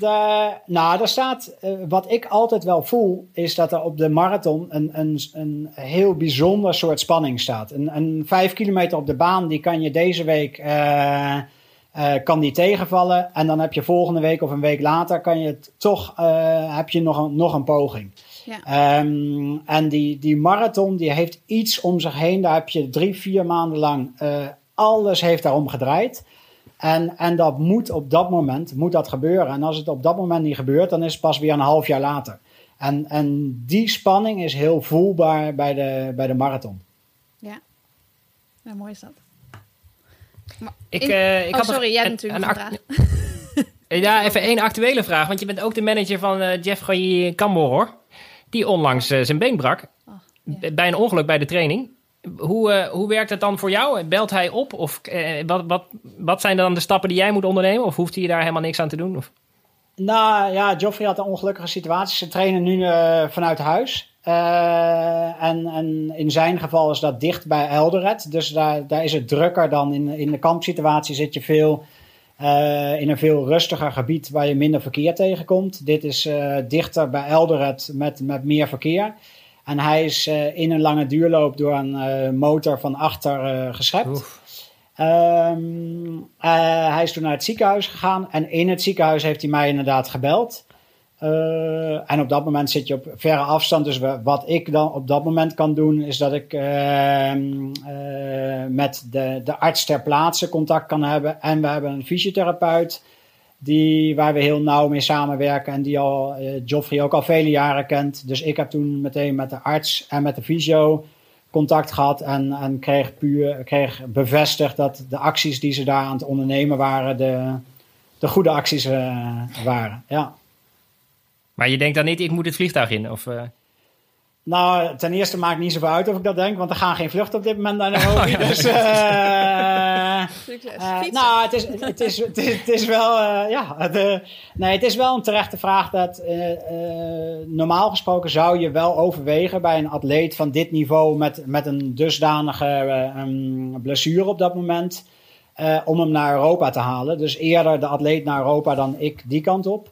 de, nou, er staat, eh, wat ik altijd wel voel, is dat er op de marathon een, een, een heel bijzonder soort spanning staat. Een, een vijf kilometer op de baan, die kan je deze week, eh, eh, kan die tegenvallen. En dan heb je volgende week of een week later, kan je toch, heb je nog een, nog een poging. ja. Ehm, en die, die marathon die heeft iets om zich heen. Daar heb je drie, vier maanden lang. alles heeft daarom gedraaid. En, en dat moet op dat moment moet dat gebeuren. En als het op dat moment niet gebeurt, dan is het pas weer een half jaar later. En, en die spanning is heel voelbaar bij de, bij de marathon. ja. Ja, mooi is dat. Ik, In- eh, ik oh, had sorry, jij natuurlijk een nog een act- vraag. Ja, even één actuele vraag. Want je bent ook de manager van eh Jeffrey Campbell, hoor. Die onlangs eh, zijn been brak. Oh, ja. Bij een ongeluk bij de training. Hoe, eh, hoe werkt het dan voor jou? Belt hij op? Of eh, wat, wat, wat zijn dan de stappen die jij moet ondernemen? Of hoeft hij daar helemaal niks aan te doen? Of? Nou ja, Joffrey had een ongelukkige situatie. Ze trainen nu eh, vanuit huis. En, en in zijn geval is dat dicht bij Eldoret. Dus daar, daar is het drukker dan in, in de kampsituatie. Zit je veel in een veel rustiger gebied waar je minder verkeer tegenkomt. Dit is dichter bij Eldoret met, met meer verkeer. En hij is eh, in een lange duurloop door een eh, motor van achter eh geschept. Ehm, eh, hij is toen naar het ziekenhuis gegaan en in het ziekenhuis heeft hij mij inderdaad gebeld. En op dat moment zit je op verre afstand. Dus we- wat ik dan op dat moment kan doen, is dat ik ehm, eh, met de, de arts ter plaatse contact kan hebben. En we hebben een fysiotherapeut die, waar we heel nauw mee samenwerken en die al eh Joffrey ook al vele jaren kent. Dus ik heb toen meteen met de arts en met de fysio contact gehad en, en kreeg, puur, kreeg bevestigd dat de acties die ze daar aan het ondernemen waren, de, de goede acties eh, waren. Ja. Maar je denkt dan niet, ik moet het vliegtuig in? Of, eh, Nou, ten eerste maakt niet zoveel uit of ik dat denk, want er gaan geen vluchten op dit moment naar Nairobi. dus, eh, Succes. Eh, nou, het is, het is, het is, het is wel, eh, ja, de, nee, het is wel een terechte vraag dat eh, normaal gesproken zou je wel overwegen bij een atleet van dit niveau met, met een dusdanige blessure op dat moment om hem naar Europa te halen. Dus eerder de atleet naar Europa dan ik die kant op.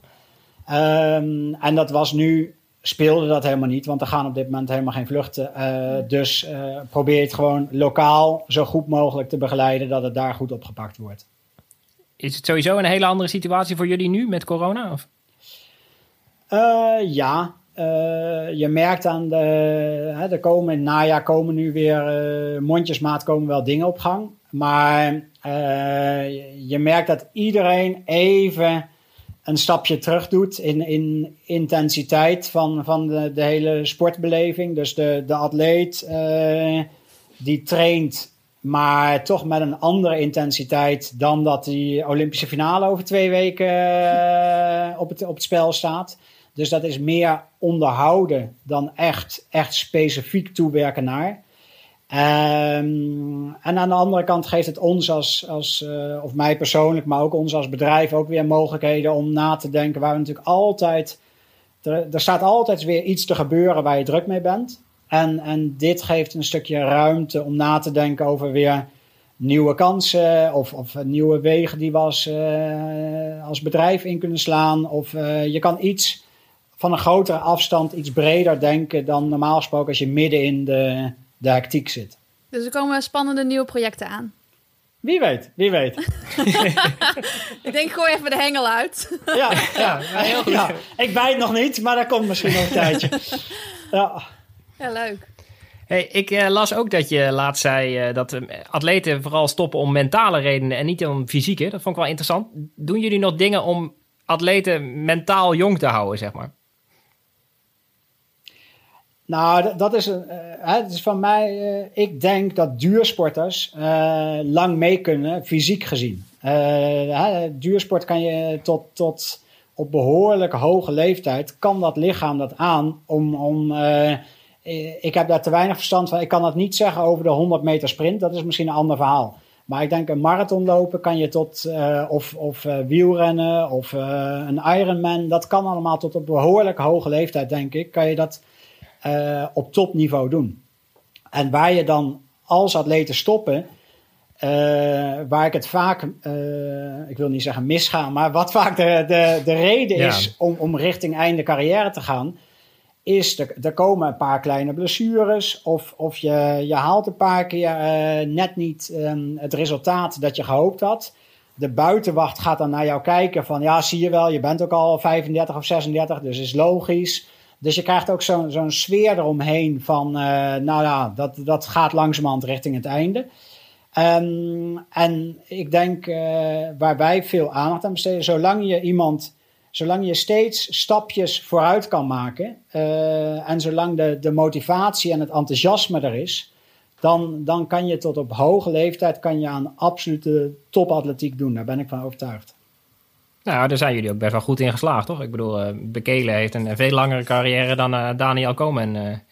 Ehm, en dat was nu, speelde dat helemaal niet, want er gaan op dit moment helemaal geen vluchten. Eh, dus eh, probeer het gewoon lokaal zo goed mogelijk te begeleiden dat het daar goed opgepakt wordt. is het sowieso een hele andere situatie voor jullie nu met corona? Of? Eh, ja, je merkt aan de, hè, er komen in het najaar komen nu weer mondjesmaat komen wel dingen op gang. Maar je merkt dat iedereen even een stapje terug doet in, in intensiteit van, van de, de hele sportbeleving. Dus de, de atleet eh, die traint, maar toch met een andere intensiteit dan dat die Olympische finale over twee weken eh, op, het, op het spel staat. Dus dat is meer onderhouden dan echt, echt specifiek toewerken naar. Ehm, en aan de andere kant geeft het ons als, als eh, of mij persoonlijk, maar ook ons als bedrijf ook weer mogelijkheden om na te denken waar we natuurlijk altijd, er, staat altijd weer iets te gebeuren waar je druk mee bent. En, en dit geeft een stukje ruimte om na te denken over weer nieuwe kansen of, of nieuwe wegen die we als, eh, als bedrijf in kunnen slaan. Of eh, je kan iets van een grotere afstand, iets breder denken dan normaal gesproken als je midden in de, de hectiek zit. Dus er komen spannende nieuwe projecten aan. Wie weet, wie weet. Ik denk, gooi even de hengel uit. Ja, ja, heel goed. ja. Ik bijt nog niet, maar dat komt misschien nog een tijdje. Ja. Ja, leuk. Hey, ik eh, las ook dat je laatst zei eh, dat eh, atleten vooral stoppen om mentale redenen en niet om fysieke. Dat vond ik wel interessant. Doen jullie nog dingen om atleten mentaal jong te houden, zeg maar? Nou, dat, is, een, eh, het is van mij. eh, ik denk dat duursporters eh, lang mee kunnen, fysiek gezien. Duursport kan je tot, tot op behoorlijk hoge leeftijd. kan dat lichaam dat aan om. om ik heb daar te weinig verstand van. Ik kan dat niet zeggen over de 100 meter sprint. Dat is misschien een ander verhaal. Maar ik denk een marathon lopen kan je tot, of, of wielrennen of een Ironman, dat kan allemaal tot op behoorlijk hoge leeftijd, denk ik, kan je dat op topniveau doen. En waar je dan als atleten stoppen, waar ik het vaak, ik wil niet zeggen misgaan, maar wat vaak de, de, de reden ja. is om, om richting einde carrière te gaan, is er, er komen een paar kleine blessures of, of je, je haalt een paar keer uh, net niet um, het resultaat dat je gehoopt had. De buitenwacht gaat dan naar jou kijken van ja, zie je wel, je bent ook al 35 of 36, dus is logisch. Dus je krijgt ook zo'n sfeer eromheen van, uh, nou ja, dat, dat gaat langzamerhand richting het einde. Um, en ik denk uh, waar wij veel aandacht aan besteden, zolang je iemand zolang je steeds stapjes vooruit kan maken uh, en zolang de, de motivatie en het enthousiasme er is, dan, dan kan je tot op hoge leeftijd kan je aan absolute topatletiek doen. Daar ben ik van overtuigd. Nou, daar zijn jullie ook best wel goed in geslaagd, toch? Ik bedoel, uh, Bekele heeft een, veel langere carrière dan uh, Daniel Komen.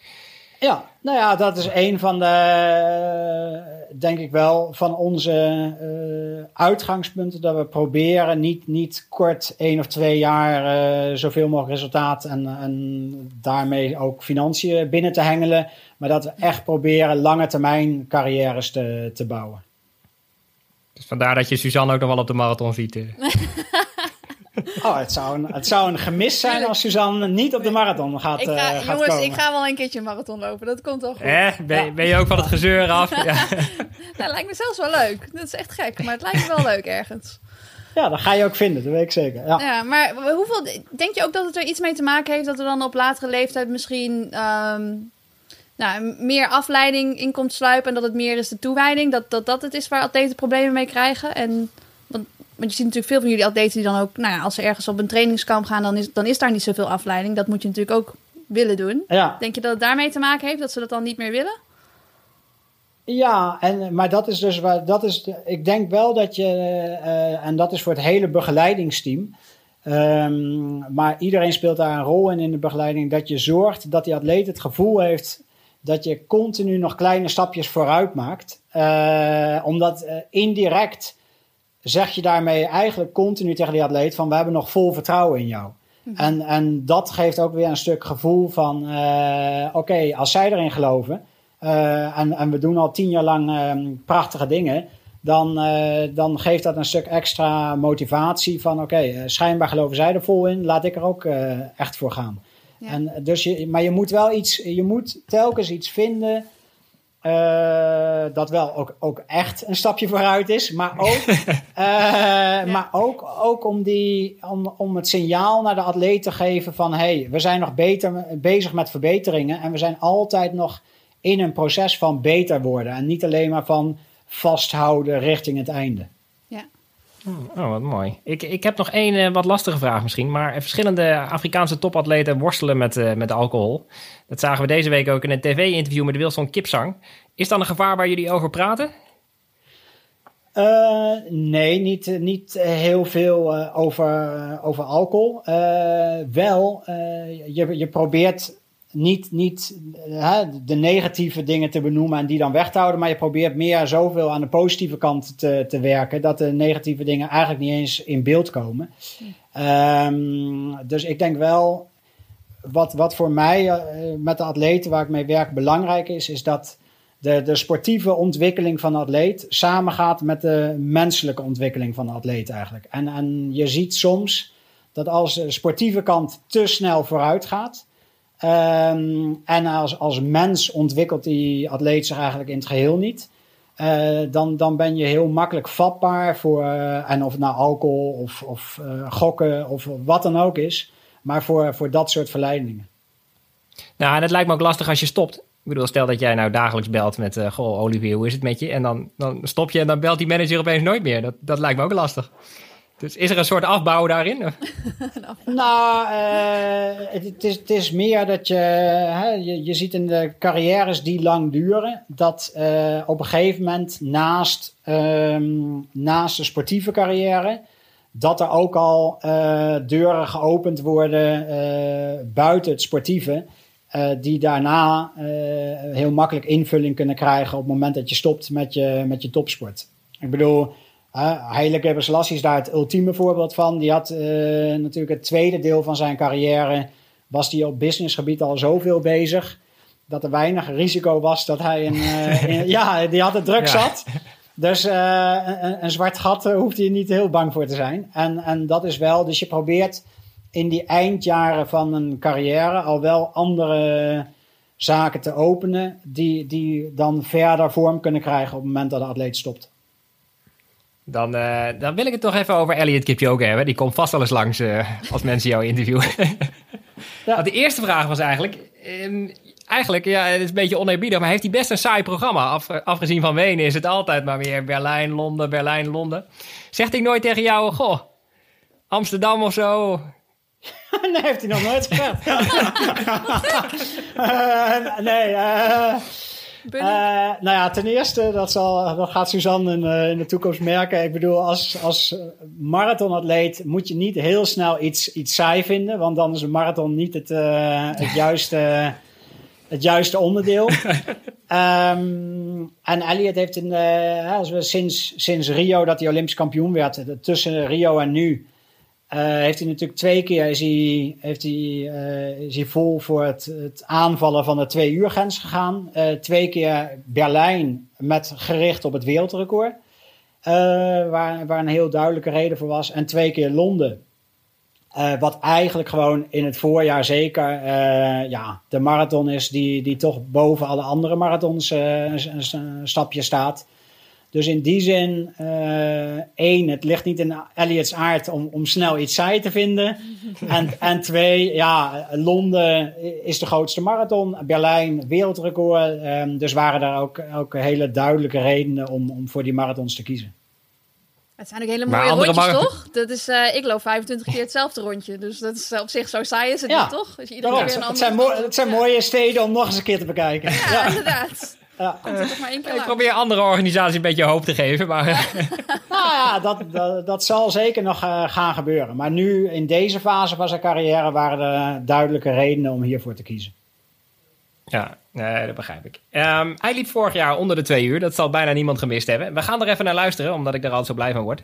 Ja, nou ja, dat is een van de, denk ik wel, van onze uh, uitgangspunten. Dat we proberen niet, niet kort één of twee jaar uh, zoveel mogelijk resultaat en, en daarmee ook financiën binnen te hengelen. Maar dat we echt proberen lange termijn carrières te, te bouwen. Dus vandaar dat je Suzanne ook nog wel op de marathon ziet. Oh, het zou, een, het zou een gemis zijn als Suzanne niet op de marathon gaat, ik ga, uh, gaat Jongens, komen. ik ga wel een keertje een marathon lopen. Dat komt toch goed. Eh, ben, ja. ben je ook van het gezeur af? ja. dat lijkt me zelfs wel leuk. Dat is echt gek, maar het lijkt me wel leuk ergens. Ja, dat ga je ook vinden, dat weet ik zeker. Ja. ja, maar hoeveel, denk je ook dat het er iets mee te maken heeft dat er dan op latere leeftijd misschien um, nou, meer afleiding in komt sluipen en dat het meer is de toewijding? Dat dat, dat het is waar atleten problemen mee krijgen? En want je ziet natuurlijk veel van jullie atleten die dan ook, nou ja, als ze ergens op een trainingskamp gaan, dan is, dan is daar niet zoveel afleiding. Dat moet je natuurlijk ook willen doen. Ja. Denk je dat het daarmee te maken heeft, dat ze dat dan niet meer willen? Ja, en, maar dat is dus waar, dat is, ik denk wel dat je, uh, en dat is voor het hele begeleidingsteam, um, maar iedereen speelt daar een rol in in de begeleiding, dat je zorgt dat die atleet het gevoel heeft dat je continu nog kleine stapjes vooruit maakt. Uh, omdat uh, indirect zeg je daarmee eigenlijk continu tegen die atleet van we hebben nog vol vertrouwen in jou. Mm -hmm. en, en dat geeft ook weer een stuk gevoel van uh, oké, okay, als zij erin geloven uh, en, en we doen al tien jaar lang uh, prachtige dingen, dan, uh, dan geeft dat een stuk extra motivatie van oké, okay, schijnbaar geloven zij er vol in, laat ik er ook echt voor gaan. Ja. En dus je, maar je moet wel iets, je moet telkens iets vinden uh, dat wel ook, ook echt een stapje vooruit is. Maar ook, uh, ja. maar ook, ook om, die, om, om het signaal naar de atleet te geven van... hey, we zijn nog beter, bezig met verbeteringen... en we zijn altijd nog in een proces van beter worden. En niet alleen maar van vasthouden richting het einde. Ja. Oh, wat mooi. Ik, ik heb nog één uh, wat lastige vraag misschien. Maar verschillende Afrikaanse topatleten worstelen met, uh, met alcohol. Dat zagen we deze week ook in een tv-interview met Wilson Kipsang. Is dat een gevaar waar jullie over praten? Uh, nee, niet, niet heel veel over, over alcohol. Wel, je, je probeert niet, niet de negatieve dingen te benoemen en die dan weg te houden, maar je probeert meer zoveel aan de positieve kant te, te werken dat de negatieve dingen eigenlijk niet eens in beeld komen. Um, dus ik denk wel, wat, wat voor mij met de atleten waar ik mee werk belangrijk is, is dat de, de sportieve ontwikkeling van de atleet samengaat met de menselijke ontwikkeling van de atleet eigenlijk. En, en je ziet soms dat als de sportieve kant te snel vooruit gaat. Um, en als, als mens ontwikkelt die atleet zich eigenlijk in het geheel niet. Uh, dan, dan ben je heel makkelijk vatbaar voor, uh, en of het nou alcohol of, of uh, gokken of wat dan ook is, maar voor, voor dat soort verleidingen. Nou, en het lijkt me ook lastig als je stopt. Ik bedoel, stel dat jij nou dagelijks belt met, goh, Olivier, hoe is het met je? En dan, dan stop je en dan belt die manager opeens nooit meer. Dat, dat lijkt me ook lastig. Dus is er een soort afbouw daarin? nou, uh, het, het, is, het is meer dat je, hè, je, je ziet in de carrières die lang duren, dat uh, op een gegeven moment naast, um, naast de sportieve carrière, dat er ook al deuren geopend worden buiten het sportieve. Uh, die daarna uh, heel makkelijk invulling kunnen krijgen op het moment dat je stopt met je, met je topsport. Ik bedoel, uh, Haile Gebrselassie is daar het ultieme voorbeeld van. Die had uh, natuurlijk het tweede deel van zijn carrière... was die op businessgebied al zoveel bezig... dat er weinig risico was dat hij een... Uh, in, ja, die had het druk ja. zat... Dus uh, een, een, zwart gat hoeft je niet heel bang voor te zijn. En, en dat is wel, dus je probeert in die eindjaren van een carrière al wel andere zaken te openen, die, die dan verder vorm kunnen krijgen op het moment dat de atleet stopt. Dan, uh, dan wil ik het toch even over Elliot Kipchoge hebben. Die komt vast wel eens langs als mensen jou interviewen. ja. De eerste vraag was eigenlijk, um, eigenlijk, ja, het is een beetje oneerbiedig, maar heeft hij best een saai programma. Af, afgezien van Wenen is het altijd maar weer Berlijn, Londen, Berlijn, Londen. Zegt hij nooit tegen jou, goh, Amsterdam of zo? nee, heeft hij nog nooit gezegd. uh, nee, uh, uh, nou ja, ten eerste, dat, zal, dat gaat Suzanne in, in, de toekomst merken. Ik bedoel, als, als marathonatleet moet je niet heel snel iets, iets saai vinden, want dan is een marathon niet het, het juiste het juiste onderdeel. um, en Elliot heeft in, als we sinds, sinds Rio dat hij Olympisch kampioen werd, tussen Rio en nu, heeft hij natuurlijk twee keer is hij, heeft hij, uh, is hij vol voor het, het aanvallen van de twee uur grens gegaan. twee keer Berlijn met gericht op het wereldrecord. waar, waar een heel duidelijke reden voor was. En twee keer Londen. Wat eigenlijk gewoon in het voorjaar zeker ja, de marathon is die, die toch boven alle andere marathons een, stapje staat. Dus in die zin, één, het ligt niet in Elliots aard om, om snel iets saai te vinden. en, en twee, ja, Londen is de grootste marathon, Berlijn wereldrecord. Um, dus waren daar ook, ook hele duidelijke redenen om, om voor die marathons te kiezen. Het zijn ook hele mooie rondjes, toch? Dat is, uh, ik loop 25 keer hetzelfde rondje. Dus dat is op zich zo saai is het ja. niet, toch? Als je iedere keer een het, zijn het zijn mooie steden om nog eens een keer te bekijken. Ja, ja. inderdaad. Ja. Komt er toch maar één keer ik probeer andere organisaties een beetje hoop te geven, maar... nou ja, dat, dat, dat, zal zeker nog uh, gaan gebeuren. Maar nu, in deze fase van zijn carrière, waren er duidelijke redenen om hiervoor te kiezen. Ja, nee, dat begrijp ik. Um, hij liep vorig jaar onder de twee uur. Dat zal bijna niemand gemist hebben. We gaan er even naar luisteren, omdat ik er altijd zo blij van word.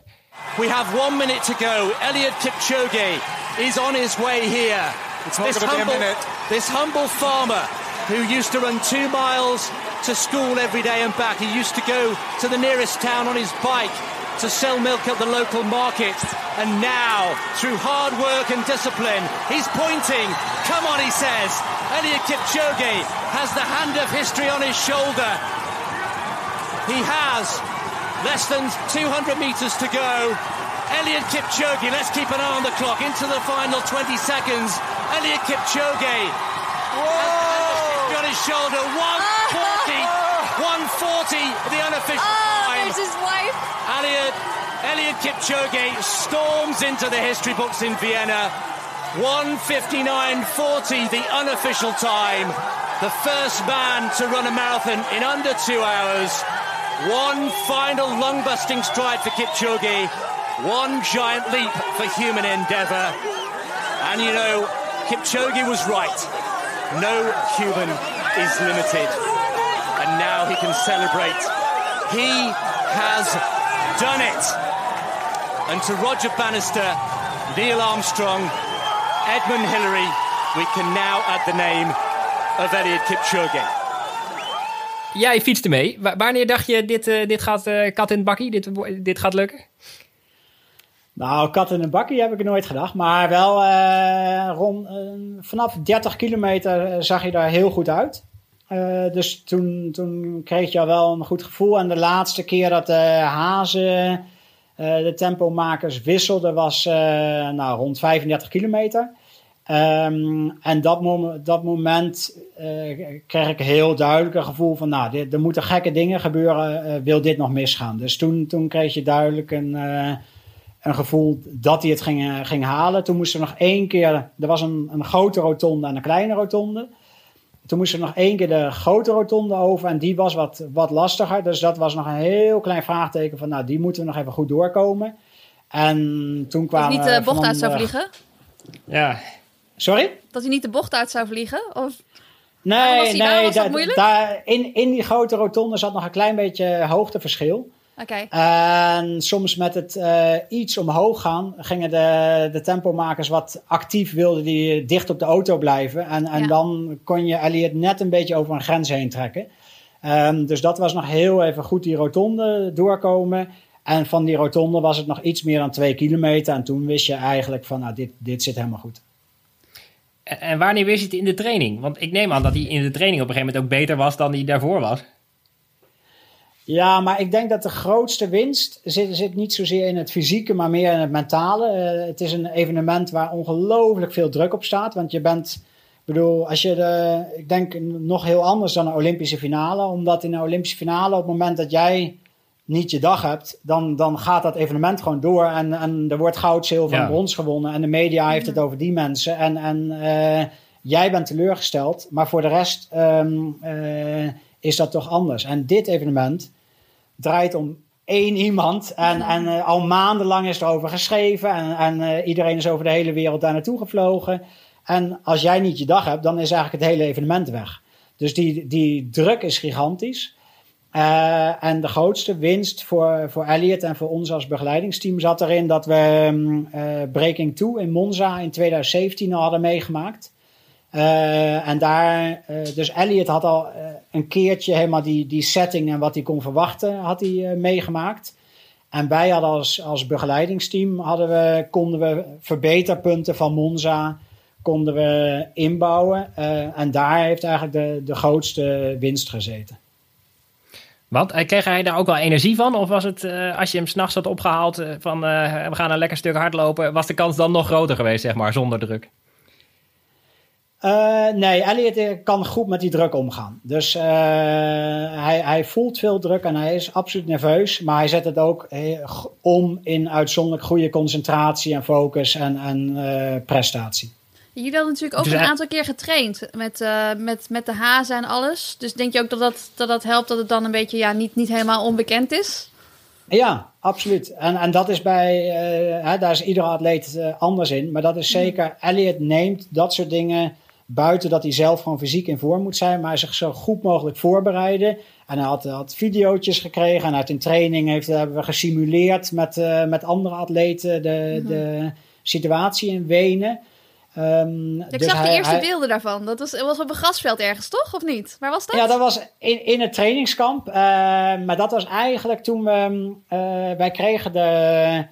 We have one minute to go. Elliot Kipchoge is on his way here. It's not this humble. This humble farmer who used to run two miles to school every day and back. He used to go to the nearest town on his bike to sell milk at the local market. And now, through hard work and discipline, he's pointing. Come on, he says. Elliot Kipchoge has the hand of history on his shoulder. He has less than 200 metres to go. Elliot Kipchoge, let's keep an eye on the clock, into the final 20 seconds. Elliot Kipchoge. Whoa! on his shoulder, 140, 140, the unofficial oh, time. There's his wife. Elliot, Elliot Kipchoge storms into the history books in Vienna. 159.40, the unofficial time. The first man to run a marathon in under two hours. One final lung busting stride for Kipchoge. One giant leap for human endeavor. And you know, Kipchoge was right. No human is limited. And now he can celebrate. He has done it. And to Roger Bannister, Neil Armstrong, Edmund Hillary, we can now add the name of Elliot Kipchoge. Jij fietste mee. Wa wanneer dacht je, dit, uh, dit gaat uh, kat in het bakkie, dit, dit gaat lukken? Nou, kat in een bakkie heb ik nooit gedacht. Maar wel uh, rond, vanaf 30 kilometer zag je daar heel goed uit. Dus toen, toen kreeg je al wel een goed gevoel. En de laatste keer dat de hazen de tempomakers wisselden was nou, rond 35 kilometer. Um, en dat, dat moment uh, kreeg ik heel duidelijk een gevoel van, nou, dit, er moeten gekke dingen gebeuren, uh, wil dit nog misgaan? Dus toen, toen kreeg je duidelijk een, uh, een gevoel dat hij het ging, ging halen. Toen moesten we nog één keer, er was een, een grote rotonde en een kleine rotonde. Toen moesten we nog één keer de grote rotonde over en die was wat, wat lastiger. Dus dat was nog een heel klein vraagteken van, nou, die moeten we nog even goed doorkomen. En toen kwamen... Dat niet de bocht uit zou vliegen? Ja, Sorry? Dat hij niet de bocht uit zou vliegen? Of... Nee, was nee, daar, daar, in, in die grote rotonde zat nog een klein beetje hoogteverschil. Oké. En soms met het uh, iets omhoog gaan, gingen de, de tempomakers wat actief, wilden die dicht op de auto blijven. En, en Ja. dan kon je Elliot net een beetje over een grens heen trekken. Ehm, dus dat was nog heel even goed die rotonde doorkomen. En van die rotonde was het nog iets meer dan twee kilometer. En toen wist je eigenlijk van, nou, dit, dit zit helemaal goed. En, en wanneer wist je het in de training? Want ik neem aan dat hij in de training op een gegeven moment ook beter was dan hij daarvoor was. Ja, maar ik denk dat de grootste winst zit, zit niet zozeer in het fysieke, maar meer in het mentale. Eh, het is een evenement waar ongelooflijk veel druk op staat. Want je bent, ik bedoel, als je de, ik denk nog heel anders dan een Olympische finale. Omdat in een Olympische finale, op het moment dat jij niet je dag hebt, dan, dan gaat dat evenement gewoon door. En, en er wordt goud, zilver Ja. en brons gewonnen. En de media heeft het over die mensen. En, en eh, jij bent teleurgesteld, maar voor de rest ehm, eh, is dat toch anders. En dit evenement draait om één iemand. En, en eh, al maandenlang is er over geschreven. En, en eh, iedereen is over de hele wereld daar naartoe gevlogen. En als jij niet je dag hebt, dan is eigenlijk het hele evenement weg. Dus die, die druk is gigantisch. Eh, en de grootste winst voor, voor Elliot en voor ons als begeleidingsteam zat erin dat we eh, Breaking 2 in Monza in 2017 al hadden meegemaakt. Eh, en daar, eh, dus Elliot had al eh, een keertje helemaal die, die setting en wat hij kon verwachten, had hij meegemaakt. En wij hadden als, als begeleidingsteam, hadden we, konden we verbeterpunten van Monza konden we inbouwen. En daar heeft eigenlijk de, de grootste winst gezeten. Want kreeg hij daar ook wel energie van? Of was het, als je hem s'nachts had opgehaald eh, van we gaan een lekker stuk hardlopen, was de kans dan nog groter geweest, zeg maar, zonder druk? Eh, nee, Elliot eh, kan goed met die druk omgaan. Dus eh, hij, hij voelt veel druk en hij is absoluut nerveus. Maar hij zet het ook om in uitzonderlijk goede concentratie en focus en, en eh, prestatie. Jullie hadden natuurlijk ook Dus een hij- aantal keer getraind met, eh, met, met de hazen en alles. Dus denk je ook dat dat, dat, dat helpt dat het dan een beetje ja, niet, niet helemaal onbekend is? Ja, absoluut. En, en dat is bij, eh, hè, daar is iedere atleet anders in. Maar dat is zeker, Elliot neemt dat soort dingen buiten dat hij zelf gewoon fysiek in vorm moet zijn. Maar zich zo goed mogelijk voorbereiden. En hij had, had video's gekregen en uit een training heeft, hebben we gesimuleerd met, eh, met andere atleten de, de situatie in Wenen. Ehm, Ik dus zag de eerste hij- beelden daarvan. Dat was, was op een grasveld ergens, toch? Of niet? Waar was dat? Ja, dat was in, in het trainingskamp. Eh, maar dat was eigenlijk toen we... eh, wij kregen de,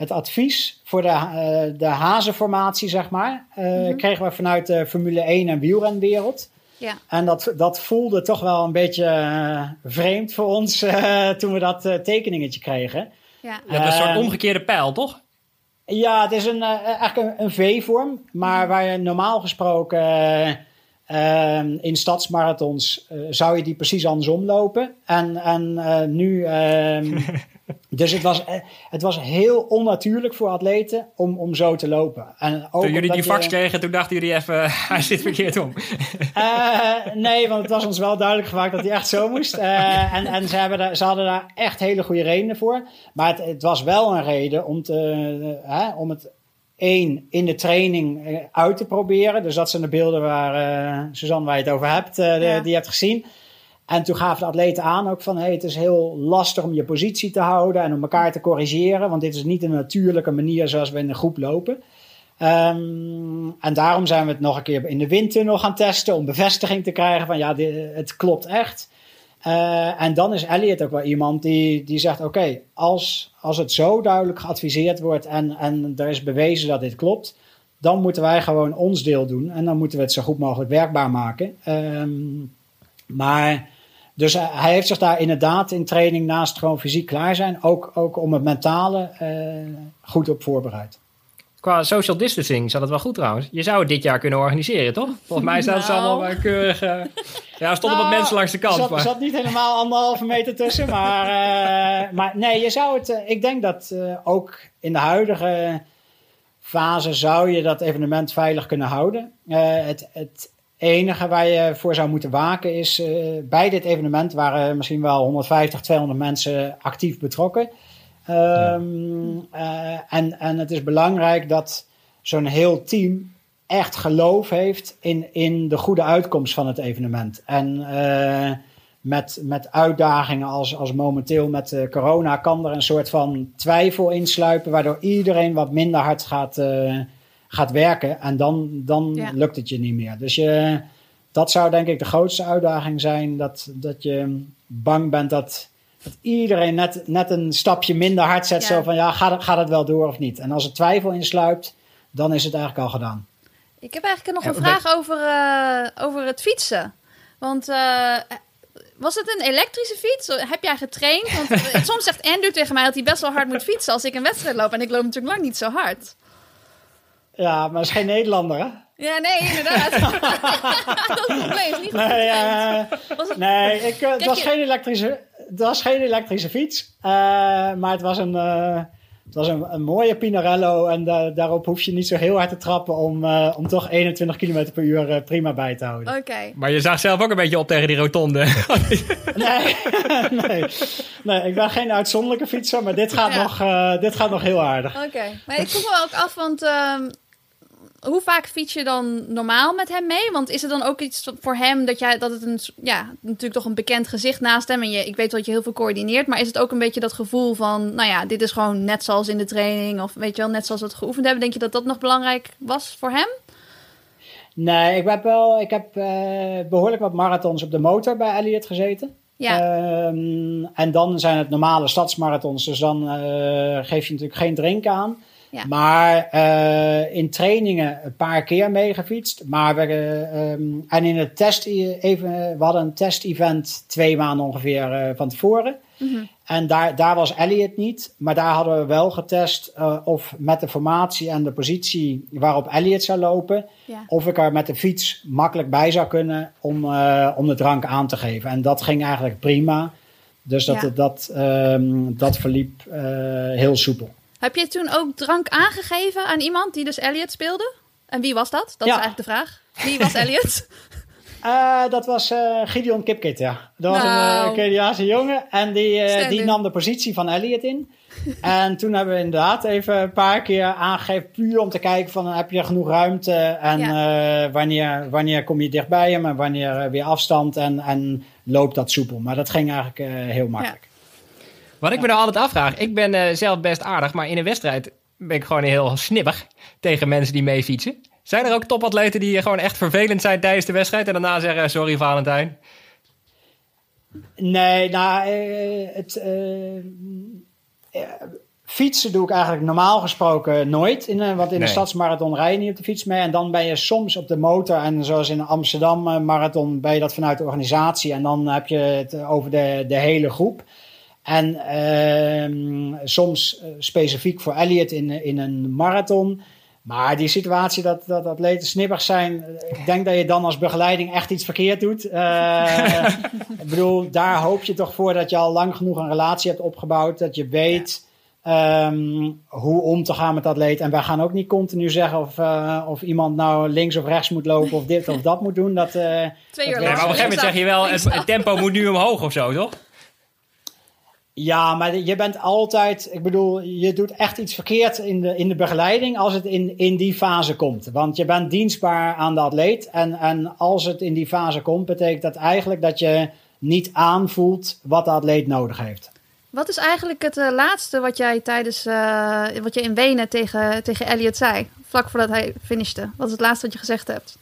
het advies voor de, eh, de hazenformatie, zeg maar. eh, Kregen we vanuit de Formule 1 en wielrenwereld. Ja. En dat, dat voelde toch wel een beetje eh, vreemd voor ons toen we dat tekeningetje kregen. Ja. Je hebt een soort Ehm, omgekeerde pijl, toch? Ja, het is een, eh, eigenlijk een, een V-vorm. Maar waar je normaal gesproken eh, ehm, in stadsmarathons zou je die precies andersom lopen. En, en eh, nu. dus het was, eh, het was heel onnatuurlijk voor atleten om, om zo te lopen. En ook Toen jullie die je- fax kregen, toen dachten jullie even, hij zit verkeerd om. Eh, nee, want het was ons wel duidelijk gemaakt dat hij echt zo moest. Eh, en en ze, hebben daar, ze hadden daar echt hele goede redenen voor. Maar het, het was wel een reden om, te, hè, om het één in de training uit te proberen. Dus dat zijn de beelden waar Suzanne, waar je het over hebt, eh, de- Ja. die je hebt gezien. En toen gaven de atleten aan ook van hey, het is heel lastig om je positie te houden en om elkaar te corrigeren. Want dit is niet een natuurlijke manier zoals we in een groep lopen. Ehm, en daarom zijn we het nog een keer in de windtunnel gaan testen om bevestiging te krijgen van ja, dit, het klopt echt. Eh, en dan is Elliot ook wel iemand die, die zegt: Oké, als, als het zo duidelijk geadviseerd wordt en, en er is bewezen dat dit klopt, dan moeten wij gewoon ons deel doen en dan moeten we het zo goed mogelijk werkbaar maken. Ehm, maar dus hij- hij heeft zich daar inderdaad in training naast gewoon fysiek klaar zijn, ook, ook om het mentale eh, goed op voorbereid. Qua social distancing zat het wel goed trouwens. Je zou het dit jaar kunnen organiseren, toch? Volgens mij staat het Nou. allemaal bij keurig... Ja, er stonden wat Nou, mensen langs de kant. Er zat, maar... zat niet helemaal anderhalve meter tussen. Maar, eh, maar nee, je zou het. eh, ik denk dat eh, ook in de huidige fase zou je dat evenement veilig kunnen houden. Eh, het, het enige waar je voor zou moeten waken is. eh, bij dit evenement waren misschien wel 150, 200 mensen actief betrokken. Ehm, eh, en, en het is belangrijk dat zo'n heel team echt geloof heeft in, in de goede uitkomst van het evenement. En eh, met, met uitdagingen als, als momenteel met corona kan er een soort van twijfel insluipen, waardoor iedereen wat minder hard gaat, gaat werken. En dan, dan Ja. lukt het je niet meer. Dus je, dat zou denk ik de grootste uitdaging zijn, dat, dat je bang bent dat, dat iedereen net, net een stapje minder hard zet. Ja. Zo van, ja, gaat, het- gaat het wel door of niet? En als er twijfel insluipt, dan is het eigenlijk al gedaan. Ik heb eigenlijk nog een vraag over, eh, over het fietsen. Want eh, was het een elektrische fiets? Heb jij getraind? Want eh, soms zegt Andrew tegen mij dat hij best wel hard moet fietsen als ik een wedstrijd loop. En ik loop natuurlijk lang niet zo hard. Ja, maar is geen Nederlander, hè? Ja, nee, inderdaad. dat is het probleem. is Niet goed Nee, eh, Was het- nee ik, eh, het, was je- geen elektrische, het was geen elektrische fiets. eh, maar het was een, eh, het was een, een mooie Pinarello. En da- daarop hoef je niet zo heel hard te trappen om, eh, om toch 21 km per uur prima bij te houden. Oké. Maar je zag zelf ook een beetje op tegen die rotonde. Nee, nee, nee, ik ben geen uitzonderlijke fietser, maar dit gaat, Ja. nog, eh, dit gaat nog heel aardig. Oké, maar ik vroeg me ook af, want ehm, hoe vaak fiets je dan normaal met hem mee? Want is er dan ook iets voor hem dat, jij, dat het een, ja, natuurlijk toch een bekend gezicht naast hem en je, ik weet dat je heel veel coördineert, maar is het ook een beetje dat gevoel van, nou ja, dit is gewoon net zoals in de training of weet je wel, net zoals we het geoefend hebben. Denk je dat dat nog belangrijk was voor hem? Nee, ik heb wel, ik heb eh, behoorlijk wat marathons op de motor bij Elliot gezeten. Ja, Ehm, en dan zijn het normale stadsmarathons, dus dan eh, geef je natuurlijk geen drink aan. Ja. Maar eh, in trainingen een paar keer meegefietst. Maar we, eh, ehm, en in het test, even, we hadden een test-event twee maanden ongeveer eh, van tevoren. Mhm. En daar, daar was Elliot niet. Maar daar hadden we wel getest eh, of met de formatie en de positie waarop Elliot zou lopen. ja. Of ik er met de fiets makkelijk bij zou kunnen om, eh, om de drank aan te geven. En dat ging eigenlijk prima. Dus dat, Ja. dat, ehm, dat verliep eh, heel soepel. Heb je toen ook drank aangegeven aan iemand die dus Elliot speelde? En wie was dat? Dat Ja. is eigenlijk de vraag. Wie was Elliot? Eh, dat was eh, Gideon Kipkit, ja. Dat was Nou. een uh, Keniaanse jongen. En die, die nam de positie van Elliot in. en toen hebben we inderdaad even een paar keer aangegeven... puur om te kijken van heb je genoeg ruimte... en wanneer, wanneer kom je dichtbij hem... en wanneer weer afstand en, en loopt dat soepel. Maar dat ging eigenlijk heel makkelijk. Wat ik me nou altijd afvraag, ik ben eh, zelf best aardig, maar in een wedstrijd ben ik gewoon heel snibbig tegen mensen die mee fietsen. Zijn er ook topatleten die gewoon echt vervelend zijn tijdens de wedstrijd en daarna zeggen sorry Valentijn? Nee, nou, eh, het, eh, eh, fietsen doe ik eigenlijk normaal gesproken nooit. In, want in Nee. de stadsmarathon rij je niet op de fiets mee. En dan ben je soms op de motor. En zoals in de Amsterdam eh, marathon ben je dat vanuit de organisatie. En dan heb je het over de, de hele groep. En ehm, soms eh, specifiek voor Elliot in, in een marathon. Maar die situatie dat, dat atleten snibbig zijn, eh, ik denk dat je dan als begeleiding echt iets verkeerd doet. Eh, ik bedoel, daar hoop je toch voor dat je al lang genoeg een relatie hebt opgebouwd. Dat je weet ehm, hoe om te gaan met de atleet. En wij gaan ook niet continu zeggen of, eh, of iemand nou links of rechts moet lopen of dit of dat moet doen. Dat, eh, Twee uur lang. maar op een gegeven moment zeg je wel, het tempo moet nu omhoog of zo, toch? Ja, maar je bent altijd, ik bedoel, je doet echt iets verkeerd in de, in de begeleiding als het in, in die fase komt. Want je bent dienstbaar aan de atleet. En, en als het in die fase komt, betekent dat eigenlijk dat je niet aanvoelt wat de atleet nodig heeft. Wat is eigenlijk het eh, laatste wat jij tijdens eh, wat je in Wenen tegen, tegen Elliot zei? Vlak voordat hij finishte. Wat is het laatste wat je gezegd hebt?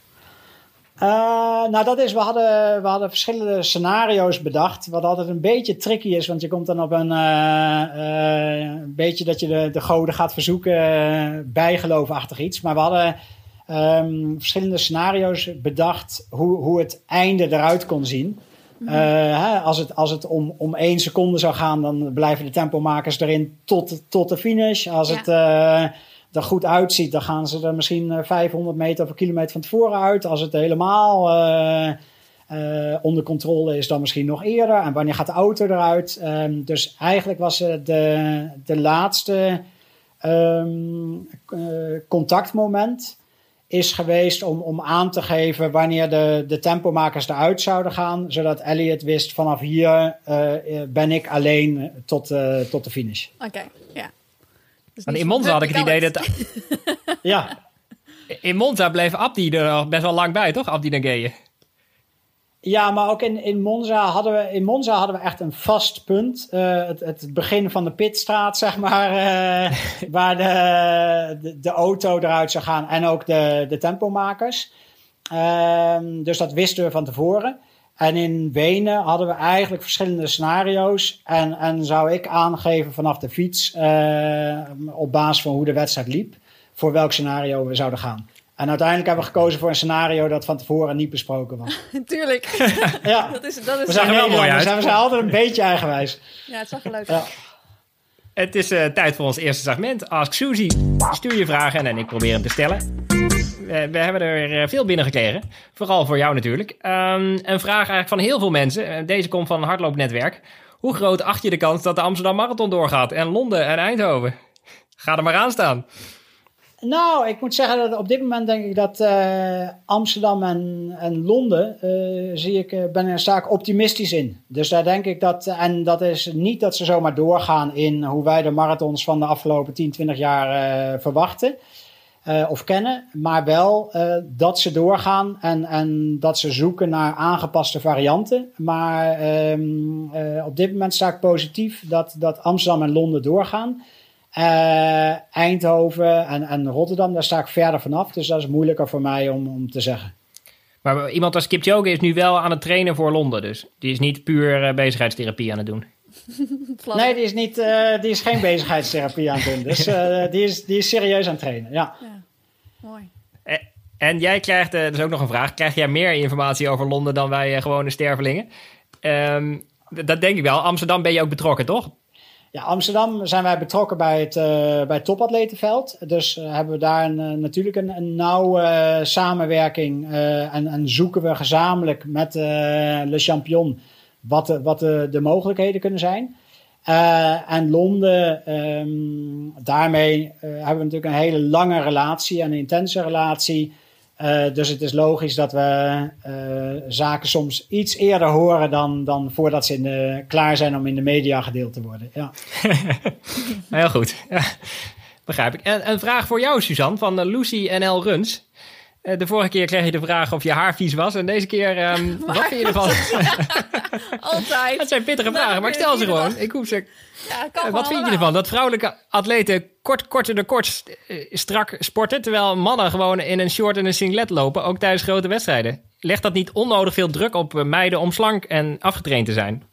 Eh, nou, dat is, we hadden, we hadden verschillende scenario's bedacht. Wat altijd een beetje tricky is, want je komt dan op een, eh, eh, beetje dat je de, de goden gaat verzoeken, bijgeloofachtig iets. Maar we hadden ehm, verschillende scenario's bedacht hoe, hoe het einde eruit kon zien. Hè, als het, als het om, om één seconde zou gaan, dan blijven de tempomakers erin tot, tot de finish. Als Ja. het er goed uitziet, dan gaan ze er misschien eh, 500 meter of een kilometer van tevoren uit. Als het helemaal eh, eh, onder controle is, dan misschien nog eerder. En wanneer gaat de auto eruit? Ehm, dus eigenlijk was de, de laatste ehm, eh, contactmoment is geweest om, om aan te geven wanneer de, de tempomakers eruit zouden gaan. Zodat Elliot wist vanaf hier eh, eh, ben ik alleen tot, eh, tot de finish. Oké, ja. Want in Monza had ik het idee dat... Ja, In Monza bleef Abdi er best wel lang bij, toch? Abdi Nageye. Ja, maar ook in, in, Monza hadden we, in Monza hadden we echt een vast punt. Uh, het, het begin van de pitstraat, zeg maar. Uh, waar de, de, de, auto eruit zou gaan en ook de, de tempomakers. Uh, dus dat wisten we van tevoren. En in Wenen hadden we eigenlijk verschillende scenario's. En, en zou ik aangeven vanaf de fiets, uh, op basis van hoe de wedstrijd liep, voor welk scenario we zouden gaan. En uiteindelijk hebben we gekozen voor een scenario dat van tevoren niet besproken was. Tuurlijk. ja. dat is, dat is we zijn wel mooi uit. We zijn altijd een beetje eigenwijs. Ja, het zag er leuk uit. Het is uh, tijd voor ons eerste segment. Ask Suzy. Stuur je vragen en ik probeer hem te stellen. We, we hebben er eh, veel binnengekregen. Vooral voor jou natuurlijk. Um, een vraag eigenlijk van heel veel mensen. Deze komt van een hardloopnetwerk. Hoe groot acht je de kans dat de Amsterdam Marathon doorgaat? En Londen en Eindhoven? Ga er maar aan staan. Nou, ik moet zeggen dat op dit moment denk ik dat Amsterdam en, en Londen, uh, zie ik, uh, ben er sterk optimistisch in. Dus daar denk ik dat, en dat is niet dat ze zomaar doorgaan in hoe wij de marathons van de afgelopen 10, 20 jaar verwachten of kennen, maar wel dat ze doorgaan en, en dat ze zoeken naar aangepaste varianten. Maar um, op dit moment sta ik positief dat, dat Amsterdam en Londen doorgaan. Eindhoven en, en Rotterdam, daar sta ik verder vanaf. Dus dat is moeilijker voor mij om, om te zeggen. Maar iemand als Kipchoge is nu wel aan het trainen voor Londen dus. Die is niet puur bezigheidstherapie aan het doen. nee, die is, niet, uh, die is geen bezigheidstherapie aan het doen. Dus die, is, die is serieus aan het trainen, ja. ja. Mooi. En jij krijgt, dat is ook nog een vraag, krijg jij meer informatie over Londen dan wij gewone stervelingen? Um, dat denk ik wel. Amsterdam ben je ook betrokken, toch? Ja, Amsterdam zijn wij betrokken bij het, uh, bij het topatletenveld. Dus uh, hebben we daar een, uh, natuurlijk een, een nauwe samenwerking. En, en, zoeken we gezamenlijk met Le Champion wat, de, wat de, de mogelijkheden kunnen zijn. en Londen, um, daarmee hebben we natuurlijk een hele lange relatie en een intense relatie. Uh, dus het is logisch dat we zaken soms iets eerder horen dan, dan voordat ze in de, klaar zijn om in de media gedeeld te worden. Ja. Heel goed. Ja, begrijp ik. En een vraag voor jou, Suzanne, van Lucy NL Runs. Uh, de vorige keer kreeg je de vraag of je haar vies was. En deze keer, um, wat vind je ervan? Altijd. Dat zijn pittige vragen, maar ik stel ze gewoon. Ik hoef ze. Ja, wat vind je ervan? Dat vrouwelijke atleten kort, korter de kort strak sporten, terwijl mannen gewoon in een short en een singlet lopen, ook tijdens grote wedstrijden. Legt dat niet onnodig veel druk op meiden om slank en afgetraind te zijn?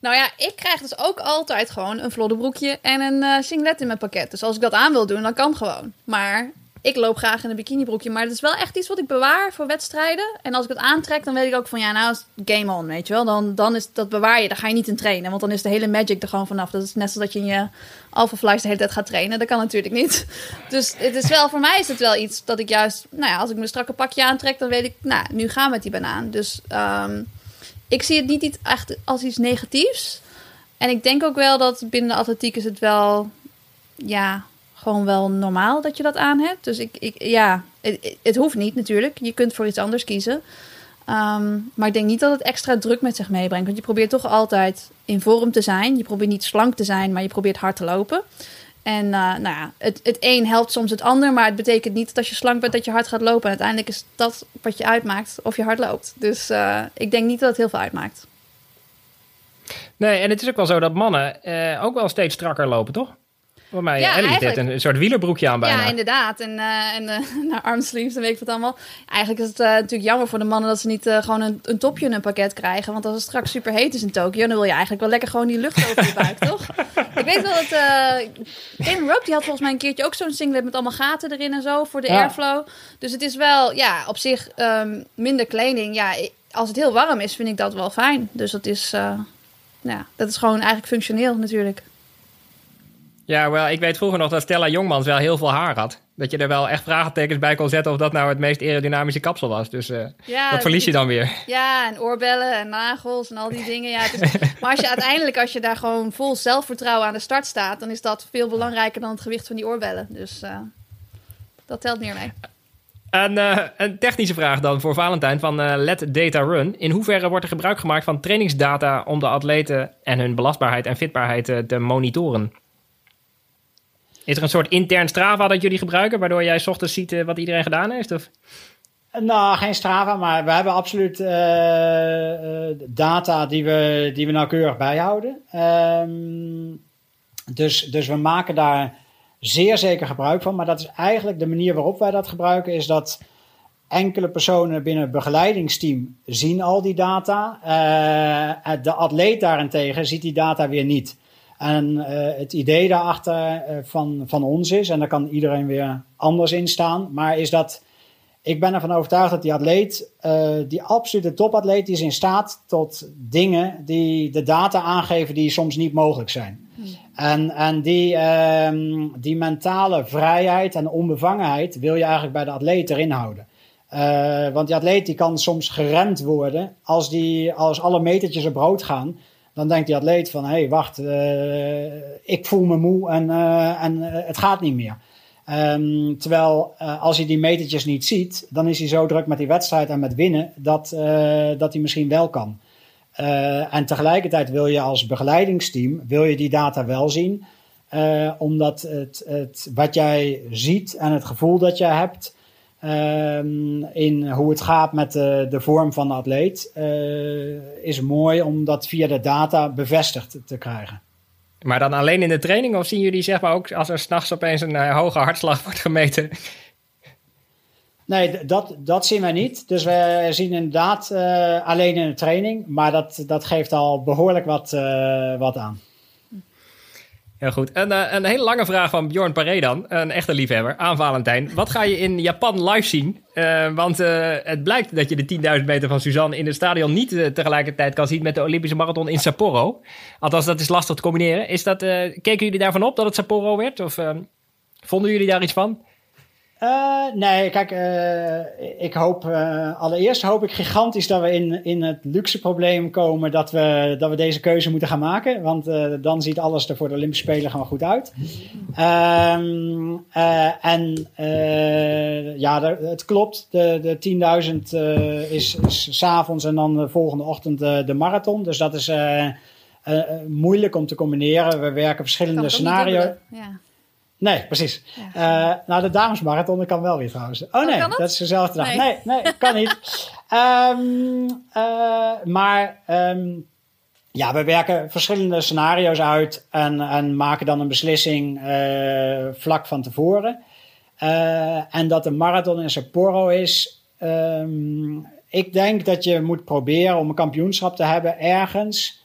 Nou ja, ik krijg dus ook altijd gewoon een vlodderbroekje en een uh, singlet in mijn pakket. Dus als ik dat aan wil doen, dan kan gewoon. Maar ik loop graag in een bikinibroekje, maar het is wel echt iets wat ik bewaar voor wedstrijden. En als ik het aantrek, dan weet ik ook van ja, nou is game on, weet je wel. Dan, dan is dat bewaar je, dan ga je niet in trainen, want dan is de hele magic er gewoon vanaf. Dat is net zoals dat je in je alpha flies de hele tijd gaat trainen. Dat kan natuurlijk niet. Dus het is wel, voor mij is het wel iets dat ik juist, nou ja, als ik mijn strakke pakje aantrek, dan weet ik, nou, nu gaan we met die banaan. Dus um, ik zie het niet echt als iets negatiefs. En ik denk ook wel dat binnen de atletiek is het wel, ja, gewoon wel normaal dat je dat aan hebt. Dus ik, ik ja, het, hoeft niet natuurlijk. Je kunt voor iets anders kiezen. Um, maar ik denk niet dat het extra druk met zich meebrengt. Want je probeert toch altijd in vorm te zijn. Je probeert niet slank te zijn, maar je probeert hard te lopen. En uh, nou ja, het, het een helpt soms het ander. Maar het betekent niet dat als je slank bent dat je hard gaat lopen. En uiteindelijk is dat wat je uitmaakt of je hard loopt. Dus uh, ik denk niet dat het heel veel uitmaakt. Nee, en het is ook wel zo dat mannen uh, ook wel steeds strakker lopen, toch? Voor mij, ja, Ellie heeft een soort wielerbroekje aan bijna. Ja, inderdaad. En, uh, en uh, naar armsleeves, dan weet ik wat allemaal. Eigenlijk is het uh, natuurlijk jammer voor de mannen dat ze niet gewoon een, een, topje in een pakket krijgen. Want als het straks super heet is in Tokio, dan wil je eigenlijk wel lekker gewoon die lucht over je buik, toch? Ik weet wel dat Kim Rope, die had volgens mij een keertje ook zo'n singlet met allemaal gaten erin en zo voor de ja. airflow. Dus het is wel, ja, op zich um, minder kleding. Ja, als het heel warm is, vind ik dat wel fijn. Dus dat is, ja, dat is gewoon eigenlijk functioneel natuurlijk. Ja, wel, ik weet vroeger nog dat Stella Jongmans wel heel veel haar had. Dat je er wel echt vraagtekens bij kon zetten of dat nou het meest aerodynamische kapsel was. Dus uh, ja, dat verlies je dan weer. Ja, en oorbellen en nagels en al die dingen. Ja, is, maar als je uiteindelijk, als je daar gewoon vol zelfvertrouwen aan de start staat, dan is dat veel belangrijker dan het gewicht van die oorbellen. Dus uh, dat telt meer mee. Een, uh, een, technische vraag dan voor Valentijn van Let Data Run. In hoeverre wordt er gebruik gemaakt van trainingsdata om de atleten en hun belastbaarheid en fitbaarheid te monitoren? Is er een soort intern Strava dat jullie gebruiken, waardoor jij ochtends ziet uh, wat iedereen gedaan heeft? Of? Nou, geen Strava, maar we hebben absoluut uh, data die we, die we nauwkeurig bijhouden. Um, dus, dus we maken daar zeer zeker gebruik van. Maar dat is eigenlijk de manier waarop wij dat gebruiken, is dat enkele personen binnen het begeleidingsteam zien al die data. De atleet daarentegen ziet die data weer niet. En uh, het idee daarachter uh, van, van ons is, en daar kan iedereen weer anders in staan, maar is dat ik ben ervan overtuigd dat die atleet, uh, die absolute topatleet, die is in staat tot dingen die de data aangeven die soms niet mogelijk zijn. Hmm. En, en die, um, die mentale vrijheid en onbevangenheid wil je eigenlijk bij de atleet erin houden. Uh, want die atleet die kan soms geremd worden als, die, als alle metertjes op rood gaan. Dan denkt die atleet van, hé, hey, wacht, uh, ik voel me moe en, en het gaat niet meer. Um, terwijl als hij die metertjes niet ziet, dan is hij zo druk met die wedstrijd en met winnen dat, dat hij misschien wel kan. En tegelijkertijd wil je als begeleidingsteam wil je die data wel zien, omdat het, het, wat jij ziet en het gevoel dat je hebt um, in hoe het gaat met de, de vorm van de atleet, is mooi om dat via de data bevestigd te krijgen. Maar dan alleen in de training? Of zien jullie zeg maar ook als er s'nachts opeens een uh, hoge hartslag wordt gemeten? Nee, dat, dat zien wij niet. Dus we zien inderdaad uh, alleen in de training. Maar dat, dat geeft al behoorlijk wat, uh, wat aan. Heel goed. Een, uh, een hele lange vraag van Bjorn Paré dan, een echte liefhebber, aan Valentijn. Wat ga je in Japan live zien? Uh, want uh, het blijkt dat je de 10.000 meter van Suzanne in het stadion niet tegelijkertijd kan zien met de Olympische marathon in Sapporo. Althans, dat is lastig te combineren. Is dat, keken jullie daarvan op dat het Sapporo werd? Of vonden jullie daar iets van? Uh, nee, kijk, uh, ik hoop uh, allereerst hoop ik gigantisch dat we in, in het luxe probleem komen dat we, dat we deze keuze moeten gaan maken. Want dan ziet alles er voor de Olympische Spelen gewoon goed uit. Um, en ja, het klopt. De, de 10.000 is, is s'avonds en dan de volgende ochtend de marathon. Dus dat is moeilijk om te combineren. We werken verschillende scenario's. Ja. Nee, precies. Ja. Uh, nou, de damesmarathon kan wel weer trouwens. Oh, oh nee, dat? dat? is dezelfde dag. Nee, nee, nee kan niet. um, uh, maar um, ja, we werken verschillende scenario's uit en, en maken dan een beslissing uh, vlak van tevoren. en dat de marathon in Sapporo is. Um, ik denk dat je moet proberen om een kampioenschap te hebben ergens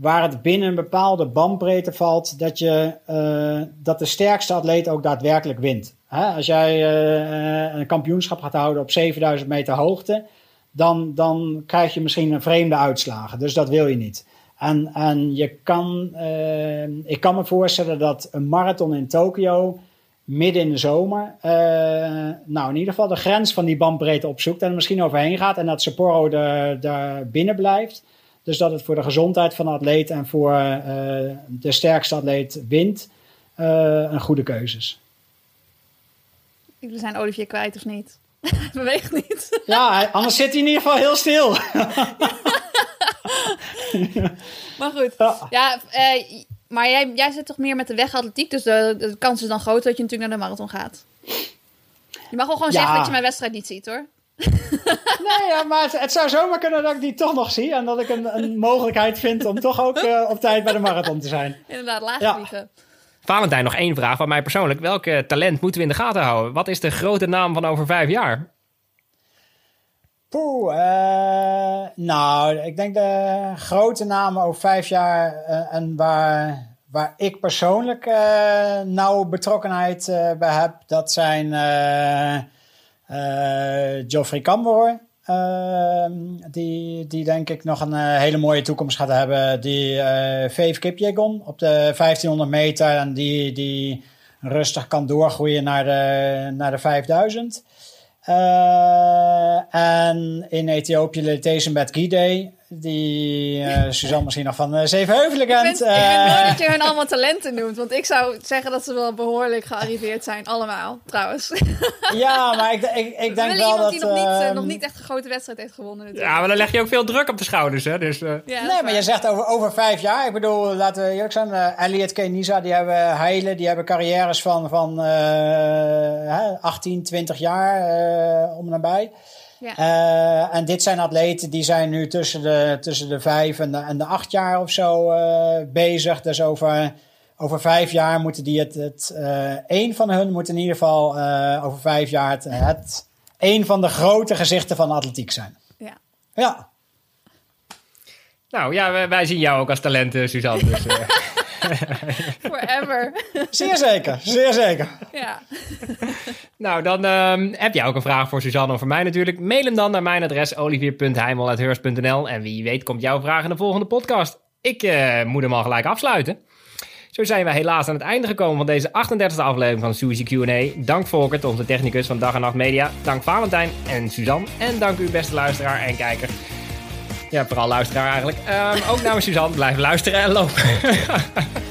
waar het binnen een bepaalde bandbreedte valt, dat, je, uh, dat de sterkste atleet ook daadwerkelijk wint. Als jij uh, een kampioenschap gaat houden op 7000 meter hoogte, dan, dan krijg je misschien een vreemde uitslagen. Dus dat wil je niet. En, en je kan, uh, ik kan me voorstellen dat een marathon in Tokio midden in de zomer, nou in ieder geval de grens van die bandbreedte opzoekt en er misschien overheen gaat en dat Sapporo er, er binnen blijft. Dus dat het voor de gezondheid van de atleet en voor uh, de sterkste atleet wint, uh, een goede keuze is. We zijn Olivier kwijt of niet? Beweegt niet. ja, anders zit hij in ieder geval heel stil. maar goed. Ja, uh, maar jij, jij zit toch meer met de wegatletiek, dus de, de kans is dan groot dat je natuurlijk naar de marathon gaat. Je mag wel gewoon ja. zeggen dat je mijn wedstrijd niet ziet hoor nee, ja, maar het, het, zou zomaar kunnen dat ik die toch nog zie. En dat ik een, een mogelijkheid vind om toch ook uh, op tijd bij de marathon te zijn. Inderdaad, laag ja. vliegen. Valentijn, nog één vraag van mij persoonlijk. Welk uh, talent moeten we in de gaten houden? Wat is de grote naam van over vijf jaar? Poeh, uh, nou, ik denk de grote namen over vijf jaar en waar, waar ik persoonlijk nauwe betrokkenheid bij heb, dat zijn uh, Geoffrey Cambor. Uh, die, die denk ik nog een uh, hele mooie toekomst gaat hebben. Die uh, Vijf Kipjegon op de 1500 meter. En die, die rustig kan doorgroeien naar de, naar de 5000. en in Ethiopië Letesenbet Gide. Die eh, Suzanne misschien nog van uh, Zevenheuvelen Ik kent. vind, ik vind Eh, mooi dat je hun allemaal talenten noemt. Want ik zou zeggen dat ze wel behoorlijk gearriveerd zijn. Allemaal, trouwens. ja, maar ik, ik, ik denk wel dat... die nog niet, eh, ehm, nog niet echt een grote wedstrijd heeft gewonnen. Natuurlijk. Ja, maar dan leg je ook veel druk op de schouders, hè. Dus, eh, Ja, Nee, maar waar. je zegt over, over vijf jaar. Ik bedoel, laten we eerlijk zijn. eh, Elliot Kenisa, die hebben heilen. Die hebben carrières van, van eh, hè, 18, 20 jaar eh, om en nabij. Ja. Eh, en dit zijn atleten die zijn nu tussen de, tussen de vijf en de, en de acht jaar of zo eh, bezig. Dus over, over vijf jaar moeten die het... het eh één van hun moet in ieder geval eh, over vijf jaar het, het een van de grote gezichten van de atletiek zijn. Ja. Ja. nou ja, wij, wij zien jou ook als talent, Suzanne. Dus, eh, Forever. Zeer zeker, zeer zeker. ja. nou, dan ehm, heb jij ook een vraag voor Suzanne of voor mij natuurlijk. Mail hem dan naar mijn adres olivier.heimel.heurs.nl en wie weet komt jouw vraag in de volgende podcast. Ik eh, moet hem al gelijk afsluiten. Zo zijn we helaas aan het einde gekomen van deze 38e aflevering van Suzy Q&A. Dank Volkert, onze technicus van Dag en Nacht Media. Dank Valentijn en Suzanne. En dank u beste luisteraar en kijker. Ja, vooral luisteraar eigenlijk. Ehm, ook namens Suzanne, blijf luisteren en lopen.